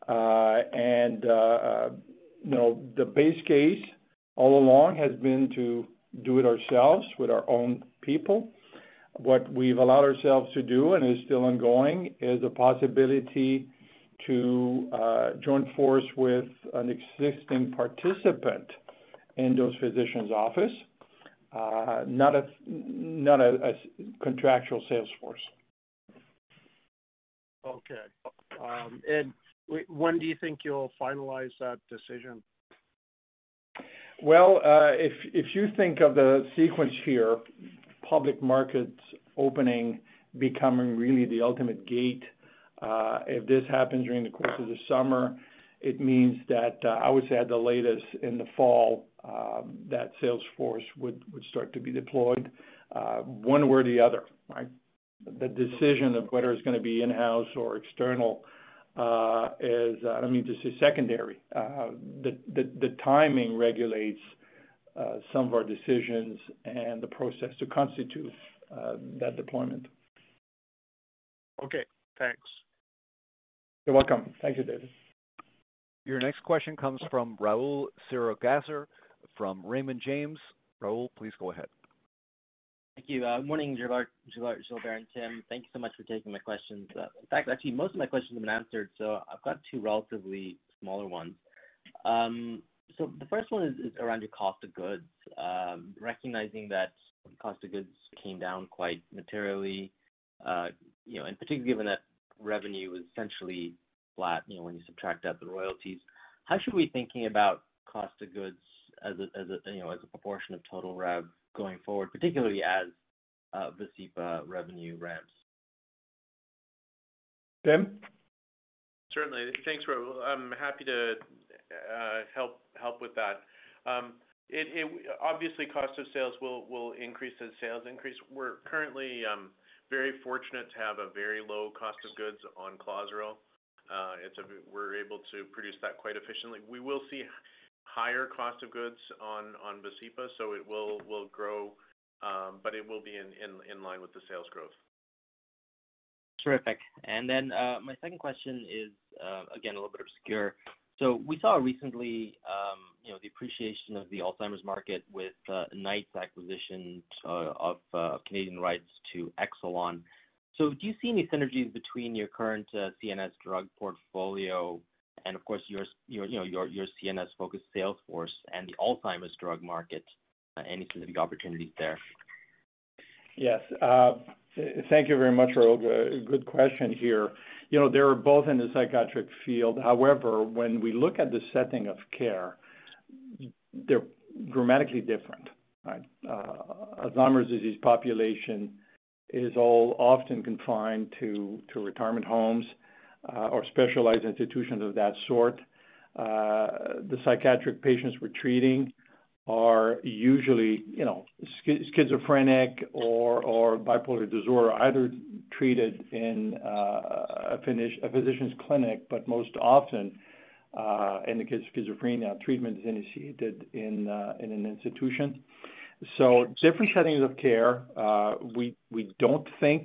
Uh, and You know, the base case all along has been to do it ourselves with our own people. What we've allowed ourselves to do, and is still ongoing, is a possibility to uh, join force with an existing participant in those physicians' office, uh, not a not a contractual sales force. Okay. Um, and When do you think you'll finalize that decision? Well, uh if if you think of the sequence here, public markets opening, becoming really the ultimate gate, uh, if this happens during the course of the summer, it means that uh, I would say at the latest in the fall, um, that sales force would start to be deployed, uh, one way or the other, right? The decision of whether it's gonna be in-house or external Uh, is, uh, I don't mean to say secondary. Uh, the timing regulates some of our decisions and the process to constitute that deployment. Okay, thanks. You're welcome. Thank you, David. Your next question comes from Rahul Sarugaser from Raymond James. Rahul, please go ahead. Thank you. Uh, morning, Gilbert, Gilbert, Gilbert, and Tim. Thank you so much for taking my questions. Uh, in fact, actually, most of my questions have been answered, so I've got two relatively smaller ones. Um so the first one is around your cost of goods. Um, recognizing that cost of goods came down quite materially, uh, you know, and particularly given that revenue was essentially flat, you know, when you subtract out the royalties. How should we be thinking about cost of goods as a as a you know as a proportion of total rev going forward, particularly as uh, Vascepa revenue ramps? Tim? Certainly. Thanks, Rahul. I'm happy to uh, help with that. Um, obviously, cost of sales will increase as sales increase. We're currently um, very fortunate to have a very low cost of goods on Clozaril. Uh, we're able to produce that quite efficiently. We will see higher cost of goods on Vascepa, so it will grow, um, but it will be in line with the sales growth. Terrific. And then uh my second question is, uh, again, a little bit obscure. So we saw recently, um, you know, the appreciation of the Alzheimer's market with uh, Knight's acquisition uh, of Canadian rights to Exelon. So do you see any synergies between your current CNS drug portfolio and of course, your your you know your your CNS-focused sales force and the Alzheimer's drug market? Uh, any specific opportunities there? Yes. Uh, thank you very much, Rahul. Uh, good question here. You know, they're both in the psychiatric field. However, when we look at the setting of care, they're dramatically different, right? Alzheimer's disease population is all often confined to retirement homes Uh, or specialized institutions of that sort. Uh, the psychiatric patients we're treating are usually, you know, schizophrenic or bipolar disorder, either treated in uh, a physician's clinic, but most often, in the case of schizophrenia, treatment is initiated in an institution. So different settings of care. We don't think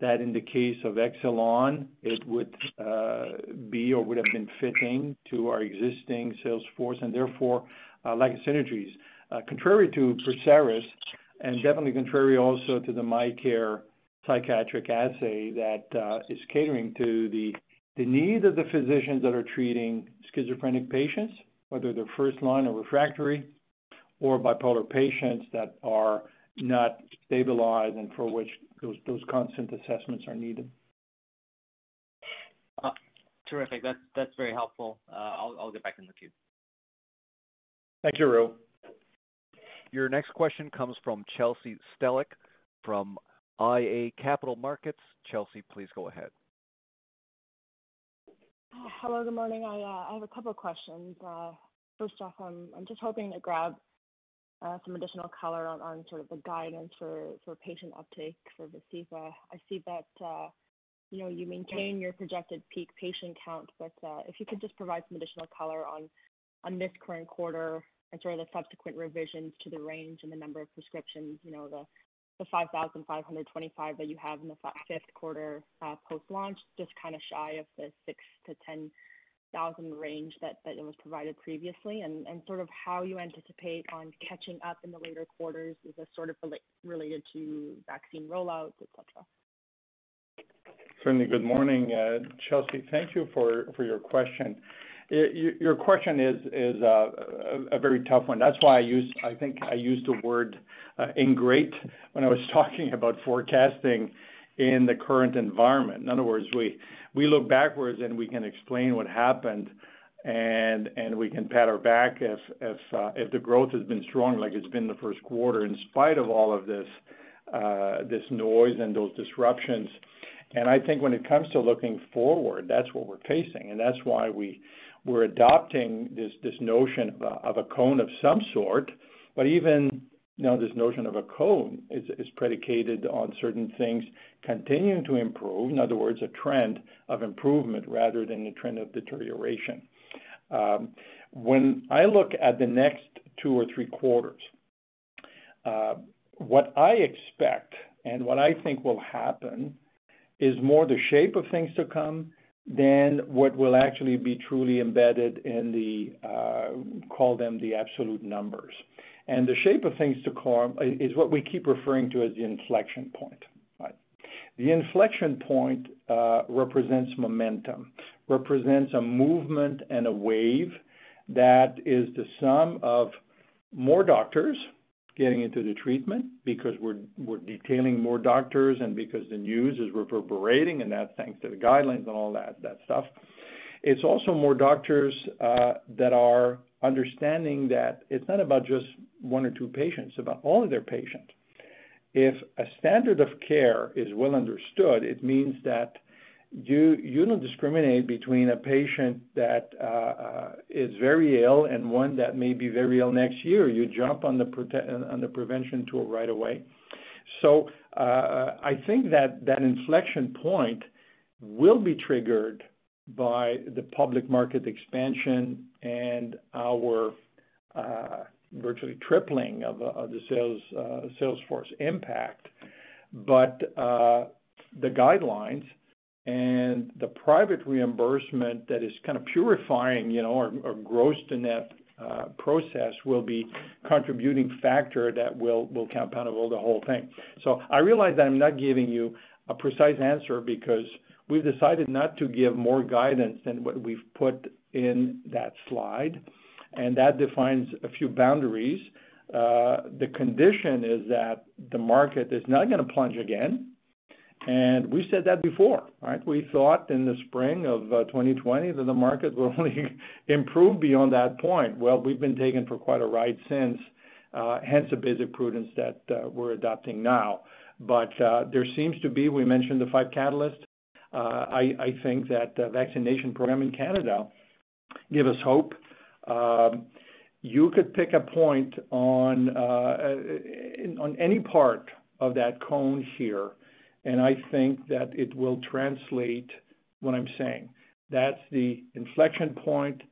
that in the case of Exelon, it would uh, be or would have been fitting to our existing sales force and therefore uh, lack of synergies. Uh, contrary to PERSERIS, and definitely contrary also to the MyCare psychiatric assay that is catering to the need of the physicians that are treating schizophrenic patients, whether they're first line or refractory, or bipolar patients that are not stabilized and for which those constant assessments are needed. Uh, terrific. That's very helpful. Uh, I'll get back in the queue. Thank you, Rahul. Your next question comes from Chelsea Stellick from iA Capital Markets. Chelsea, please go ahead. Hello, good morning. I uh, have a couple of questions. First off, I'm just hoping to grab Uh, some additional color on sort of the guidance for patient uptake for Vascepa. I see that uh, you know, you maintain your projected peak patient count, but uh, if you could just provide some additional color on on this current quarter and sort of the subsequent revisions to the range and the number of prescriptions, you know, the 5,525 that you have in the fifth quarter post-launch, just kind of shy of the 6,000-10,000 range that was provided previously, and sort of how you anticipate on catching up in the later quarters. Is this sort of related to vaccine rollouts, et cetera? Certainly. Good morning, uh, Chelsea. Thank you for your question. Your question is uh, a very tough one. That's why I think I used the word uh, ingrate when I was talking about forecasting in the current environment. In other words, we we look backwards, and we can explain what happened, and and we can pat our back if if uh, if the growth has been strong like it's been the first quarter, in spite of all of this uh, this noise and those disruptions. And I think when it comes to looking forward, that's what we're facing, and that's why we we're adopting this notion of a cone of some sort. But even, know, this notion of a cone is predicated on certain things continuing to improve. In other words, a trend of improvement rather than a trend of deterioration. Um, when I look at the next two or three quarters, uh, what I expect and what I think will happen is more the shape of things to come than what will actually be truly embedded in the, uh, call them the absolute numbers. And the shape of things to come uh, is what we keep referring to as the inflection point, right? The inflection point uh, represents momentum, represents a movement and a wave that is the sum of more doctors getting into the treatment because we're detailing more doctors and because the news is reverberating, and that's thanks to the guidelines and all that stuff. It's also more doctors uh, that are understanding that it's not about just one or two patients, about all of their patients. If a standard of care is well understood, it means that you don't discriminate between a patient that is very ill and one that may be very ill next year. You jump on the prevention tool right away. So uh, I think that that inflection point will be triggered by the public market expansion and our uh, virtually tripling of uh, the sales uh, sales force impact. But uh the guidelines and the private reimbursement that is kind of purifying, you know, our gross to net process will be contributing factor that will will compound the whole thing. So I realize that I'm not giving you a precise answer because we've decided not to give more guidance than what we've put in that slide, and that defines a few boundaries. Uh, the condition is that the market is not gonna plunge again, and we said that before, right? We thought in the spring of uh, 2020 that the market will only improve beyond that point. Well, we've been taken for quite a ride since, uh, hence the basic prudence that we're adopting now. But there seems to be, we mentioned the five catalysts. Uh, I think that the vaccination program in Canada give us hope. Um, you could pick a point uh, on any part of that cone here, and I think that it will translate what I'm saying. That's the inflection point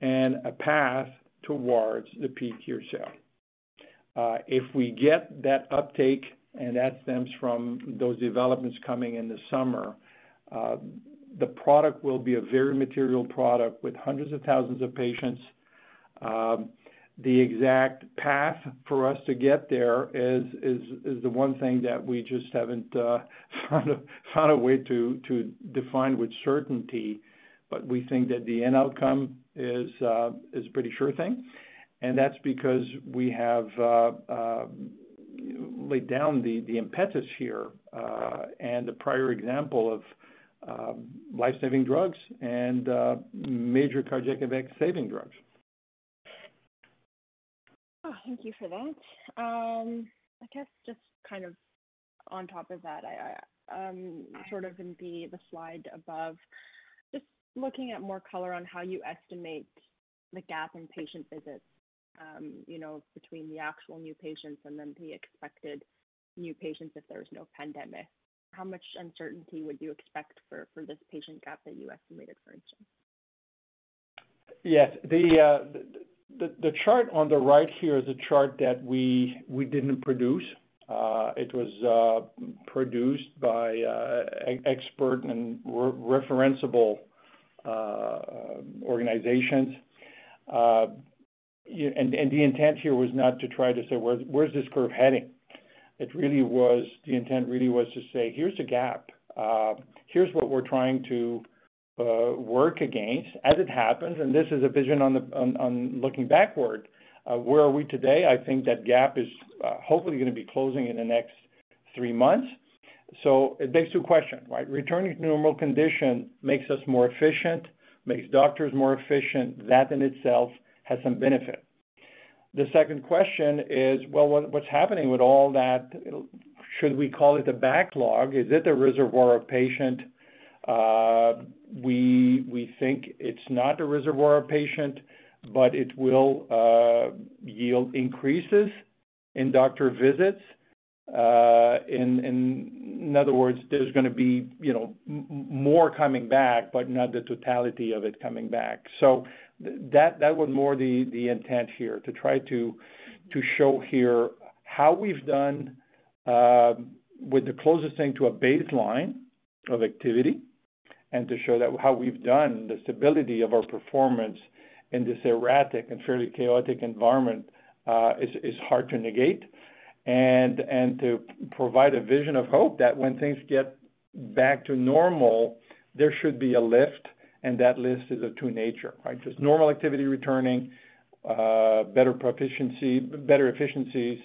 and a path towards the peak year sale. Uh, if we get that uptake, and that stems from those developments coming in the summer, Uh, the product will be a very material product with hundreds of thousands of patients. Um, the exact path for us to get there is the one thing that we just haven't uh, found a way to define with certainty. But we think that the end outcome is uh, a pretty sure thing, and that's because we have laid down the impetus here, and the prior example of Um, life-saving drugs and uh, major cardiac event-saving drugs. Oh, thank you for that. Um, I guess just kind of on top of that, I um, sort of in the slide above, just looking at more color on how you estimate the gap in patient visits, you know, between the actual new patients and then the expected new patients if there's no pandemic. How much uncertainty would you expect for this patient gap that you estimated, for instance? Yes. The uh, chart on the right here is a chart that we didn't produce. Uh, it was uh, produced by expert and referenceable organizations. And the intent here was not to try to say, "Where's this curve heading?" It really was the intent really was to say, "Here's a gap. Uh, here's what we're trying to uh, work against as it happens." And this is a vision on looking backward. Uh, where are we today? I think that gap is hopefully gonna be closing in the next three months. So it begs two questions, right? Returning to normal condition makes us more efficient, makes doctors more efficient. That in itself has some benefit. The second question is, well, what's happening with all that? Should we call it a backlog? Is it a reservoir of patient? Uh we we think it's not a reservoir of patient, but it will yield increases in doctor visits. Uh in other words, there's gonna be, you know, more coming back, but not the totality of it coming back. That that was more the intent here, to try to to show here how we've done with the closest thing to a baseline of activity and to show that how we've done the stability of our performance in this erratic and fairly chaotic environment uh is is hard to negate. And and to provide a vision of hope that when things get back to normal, there should be a lift, and that list is of two nature, right? Just normal activity returning, uh, better proficiency, better efficiencies,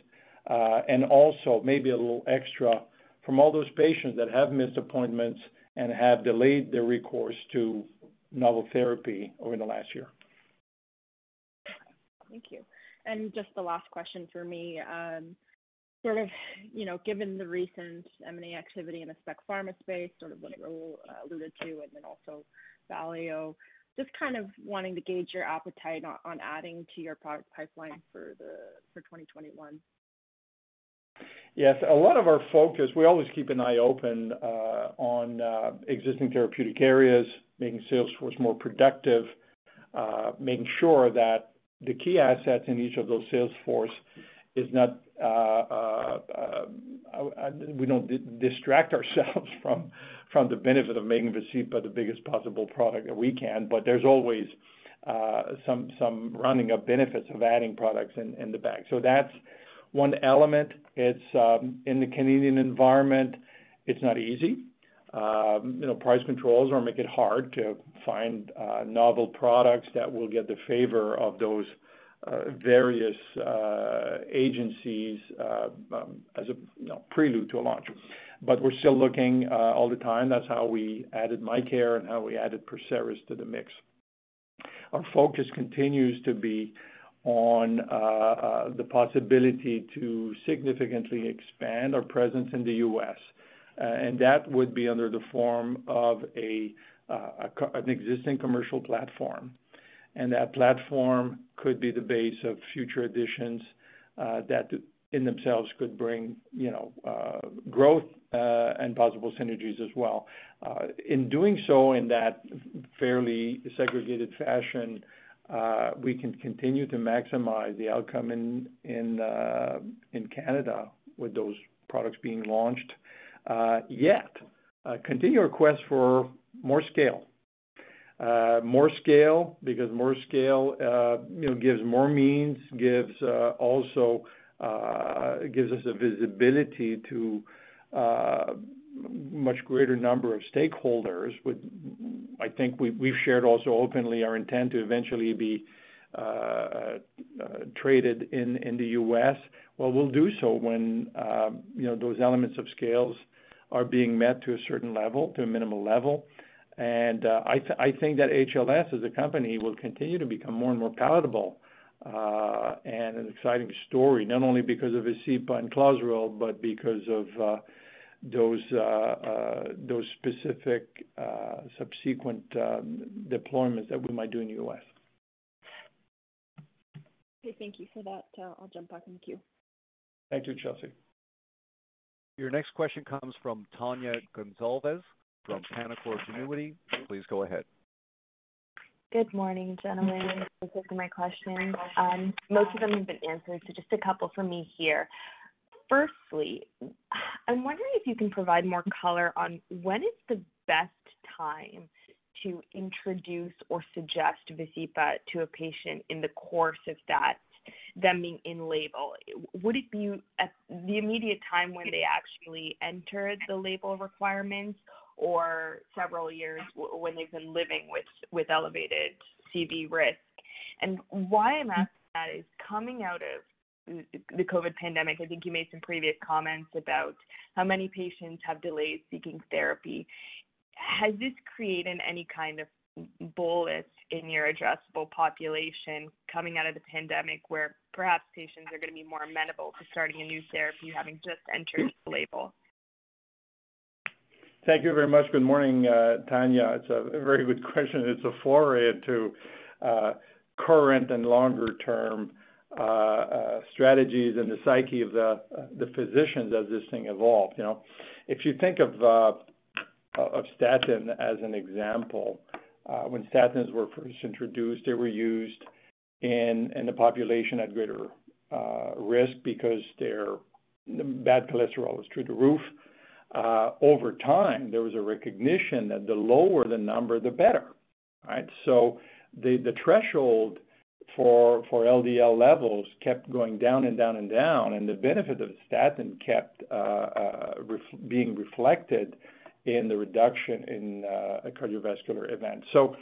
uh, and also maybe a little extra from all those patients that have missed appointments and have delayed their recourse to novel therapy over the last year. Thank you. And just the last question for me, um, sort of, you know, given the recent M&A activity in the spec pharma space, sort of what Rahul uh, alluded to, and then also Valeo, just kind of wanting to gauge your appetite on adding to your product pipeline for 2021. Yes. A lot of our focus, we always keep an eye open uh, on uh, existing therapeutic areas, making sales force more productive, uh, making sure that the key assets in each of those sales force is not, we don't distract ourselves from the benefit of making Vascepa the biggest possible product that we can. But there's always uh some some rounding up benefits of adding products in the bag. So that's one element. It's um, in the Canadian environment, it's not easy. Um, you know, price controls or make it hard to find uh, novel products that will get the favor of those uh, various uh, agencies um, as a you know prelude to a launch. But we're still looking uh, all the time. That's how we added MyCare and how we added Perseris to the mix. Our focus continues to be on uh, uh, the possibility to significantly expand our presence in the U.S. And that would be under the form of an existing commercial platform. And that platform could be the base of future additions that in themselves could bring, you know, uh, growth uh, and possible synergies as well. Uh, in doing so in that fairly segregated fashion, we can continue to maximize the outcome in Canada with those products being launched. Yet continue our quest for more scale. More scale because more scale, you know, gives more means, gives also gives us a visibility to uh much greater number of stakeholders. I think we've shared also openly our intent to eventually be uh, uh, traded in the U.S. Well, we'll do so when, uh, you know, those elements of scales are being met to a certain level, to a minimal level. And I think that HLS as a company will continue to become more and more palatable, and an exciting story, not only because of Vascepa and Clozaril, but because of uh, those uh, those specific subsequent um, deployments that we might do in the U.S. Okay. Thank you for that. I'll jump back in the queue. Thank you, Chelsea. Your next question comes from Tania Gonsalves from Canaccord Genuity. Please go ahead. Good morning, gentlemen. Thanks for taking my questions. Um, most of them have been answered, so just a couple from me here. Firstly, I'm wondering if you can provide more color on when is the best time to introduce or suggest Vascepa to a patient in the course of that, them being in label. Would it be at the immediate time when they actually enter the label requirements or several years when they've been living with elevated CV risk? And why I'm asking that is coming out of the COVID pandemic, I think you made some previous comments about how many patients have delays seeking therapy. Has this created any kind of bolus in your addressable population coming out of the pandemic, where perhaps patients are gonna be more amenable to starting a new therapy having just entered the label? Thank you very much. Good morning, uh, Tania. It's a very good question. It's a foray into uh, current and longer term uh, strategies and the psyche of the physicians as this thing evolved, you know. If you think of statin as an example, when statins were first introduced, they were used in the population at greater risk because their bad cholesterol was through the roof. Uh, over time, there was a recognition that the lower the number, the better, right? So the the threshold for for LDL levels kept going down and down and down, and the benefit of statin kept uh, uh ref- being reflected in the reduction in uh, cardiovascular events. So,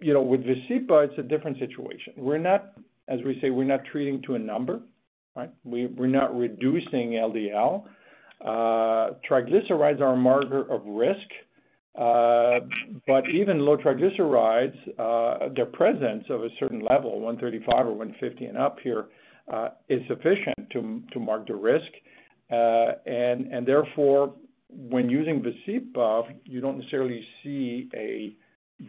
you know, with Vascepa, it's a different situation. We're not, as we say, we're not treating to a number, right? We, we're not reducing LDL. Uh, triglycerides are a marker of risk, uh, but even low triglycerides, uh, their presence of a certain level, 135 or 150 and up here, is sufficient to mark the risk. And therefore, when using Vascepa, you don't necessarily see a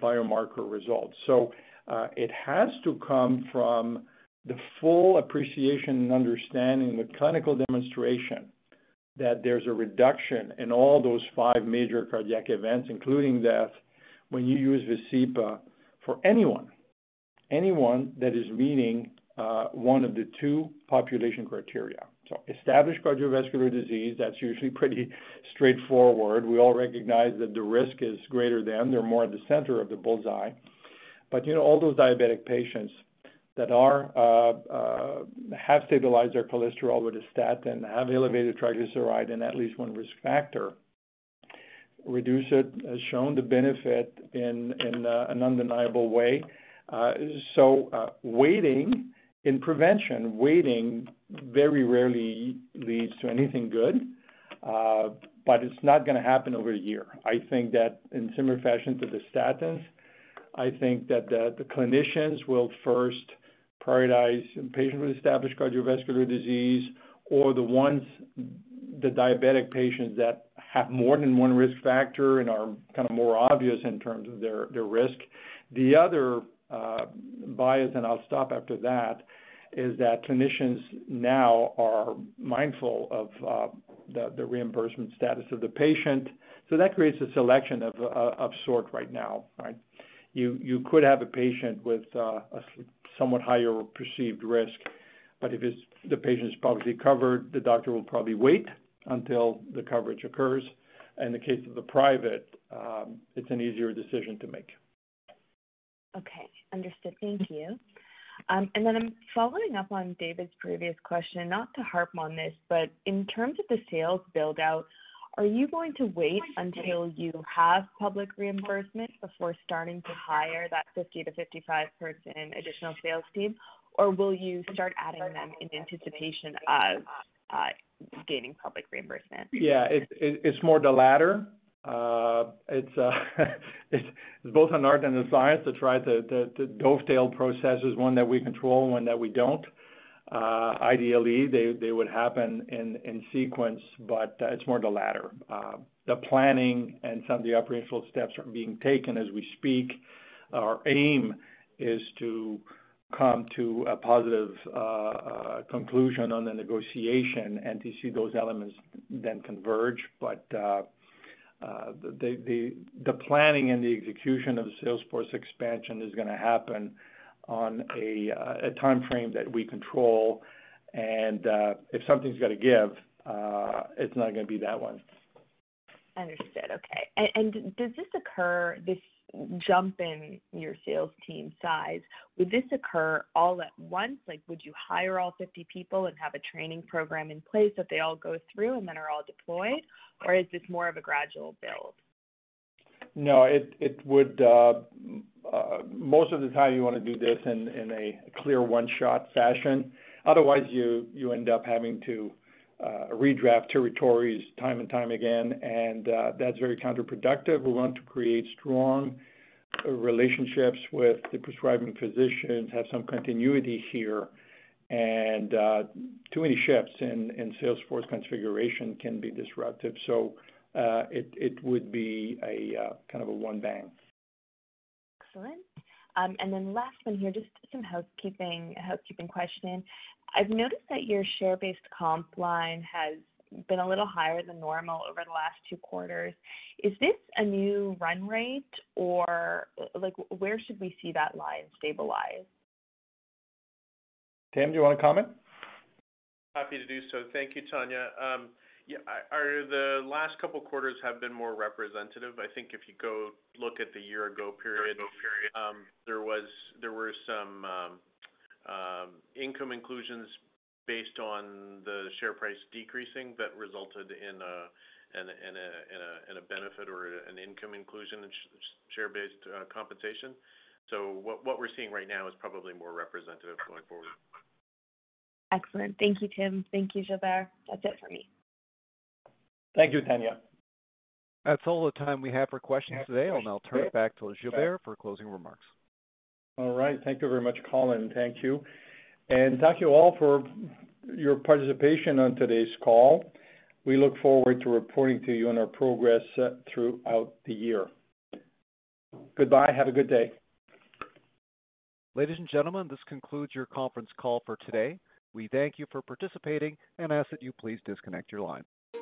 biomarker result. So it has to come from the full appreciation and understanding, of the clinical demonstration that there's a reduction in all those five major cardiac events, including death, when you use Vascepa for anyone anyone that is meeting uh, one of the two population criteria. So established cardiovascular disease, that's usually pretty straightforward. We all recognize that the risk is greater than, they're more at the center of the bull's-eye. You know, all those diabetic patients that uh, have stabilized their cholesterol with a statin, have elevated triglyceride and at least one risk factor, reduce it, has shown the benefit in uh, an undeniable way. Uh, so waiting in prevention waiting very rarely leads to anything good, but it's not gonna happen over a year. I think that in similar fashion to the statins, I think that the clinicians will first prioritize patients with established cardiovascular disease or the ones, the diabetic patients that have more than one risk factor and are kind of more obvious in terms of their risk. The other uh, bias, and I'll stop after that, is that clinicians now are mindful of uh, the reimbursement status of the patient. So that creates a selection of uh, sort right now, right? You could have a patient with a somewhat higher perceived risk, but if the patient is publicly covered, the doctor will probably wait until the coverage occurs. In the case of the private, um, it's an easier decision to make. Okay. Understood. Thank you. Um, and then I'm following up on David's previous question, not to harp on this, but in terms of the sales build-out, are you going to wait until you have public reimbursement before starting to hire that 50 to 55 person additional sales team? Or will you start adding them in anticipation of uh, gaining public reimbursement? Yeah. It's more the latter. Uh, it's it's both an art and a science to try to dovetail processes, one that we control, one that we don't. Uh, ideally, they would happen in sequence, but uh, it's more the latter. Uh, the planning and some of the operational steps are being taken as we speak. Our aim is to come to a positive conclusion on the negotiation and to see those elements then converge. But the planning and the execution of the expansion is gonna happen on a timeframe that we control. And uh if something's gotta give, it's not gonna be that one. Understood. Okay. Does this occur, this jump in your sales team size, would this occur all at once? Like, would you hire all 50 people and have a training program in place that they all go through and then are all deployed? Or is this more of a gradual build? No, it would uh, uh, most of the time you wanna do this in a clear one-shot fashion. Otherwise, you end up having to uh, redraft territories time and time again, and that's very counterproductive. We want to create strong relationships with the prescribing physicians, have some continuity here. And uh too many shifts in sales force configuration can be disruptive. Uh, it would be a uh, kind of a one bang. Excellent. Um, and then last one here, just some housekeeping housekeeping question. I've noticed that your share-based comp line has been a little higher than normal over the last two quarters. Is this a new run rate or, like, where should we see that line stabilize? Tim, do you wanna comment? Happy to do so. Thank you, um, Tania. The last couple quarters have been more representative. I think if you go look at the year ago period, um, there were some um, um, income inclusions based on the share price decreasing that resulted in a benefit or an income inclusion in share-based uh, compensation. So what we're seeing right now is probably more representative going forward. Excellent. Thank you, Tim. Thank you, Gilbert. That's it for me. Thank you, Tania. That's all the time we have for questions today. I'll now turn it back to Gilbert for closing remarks. All right. Thank you very much, Colin. Thank you. And thank you all for your participation on today's call. We look forward to reporting to you on our progress uh, throughout the year. Goodbye. Have a good day. Ladies and gentlemen, this concludes your conference call for today. We thank you for participating and ask that you please disconnect your line.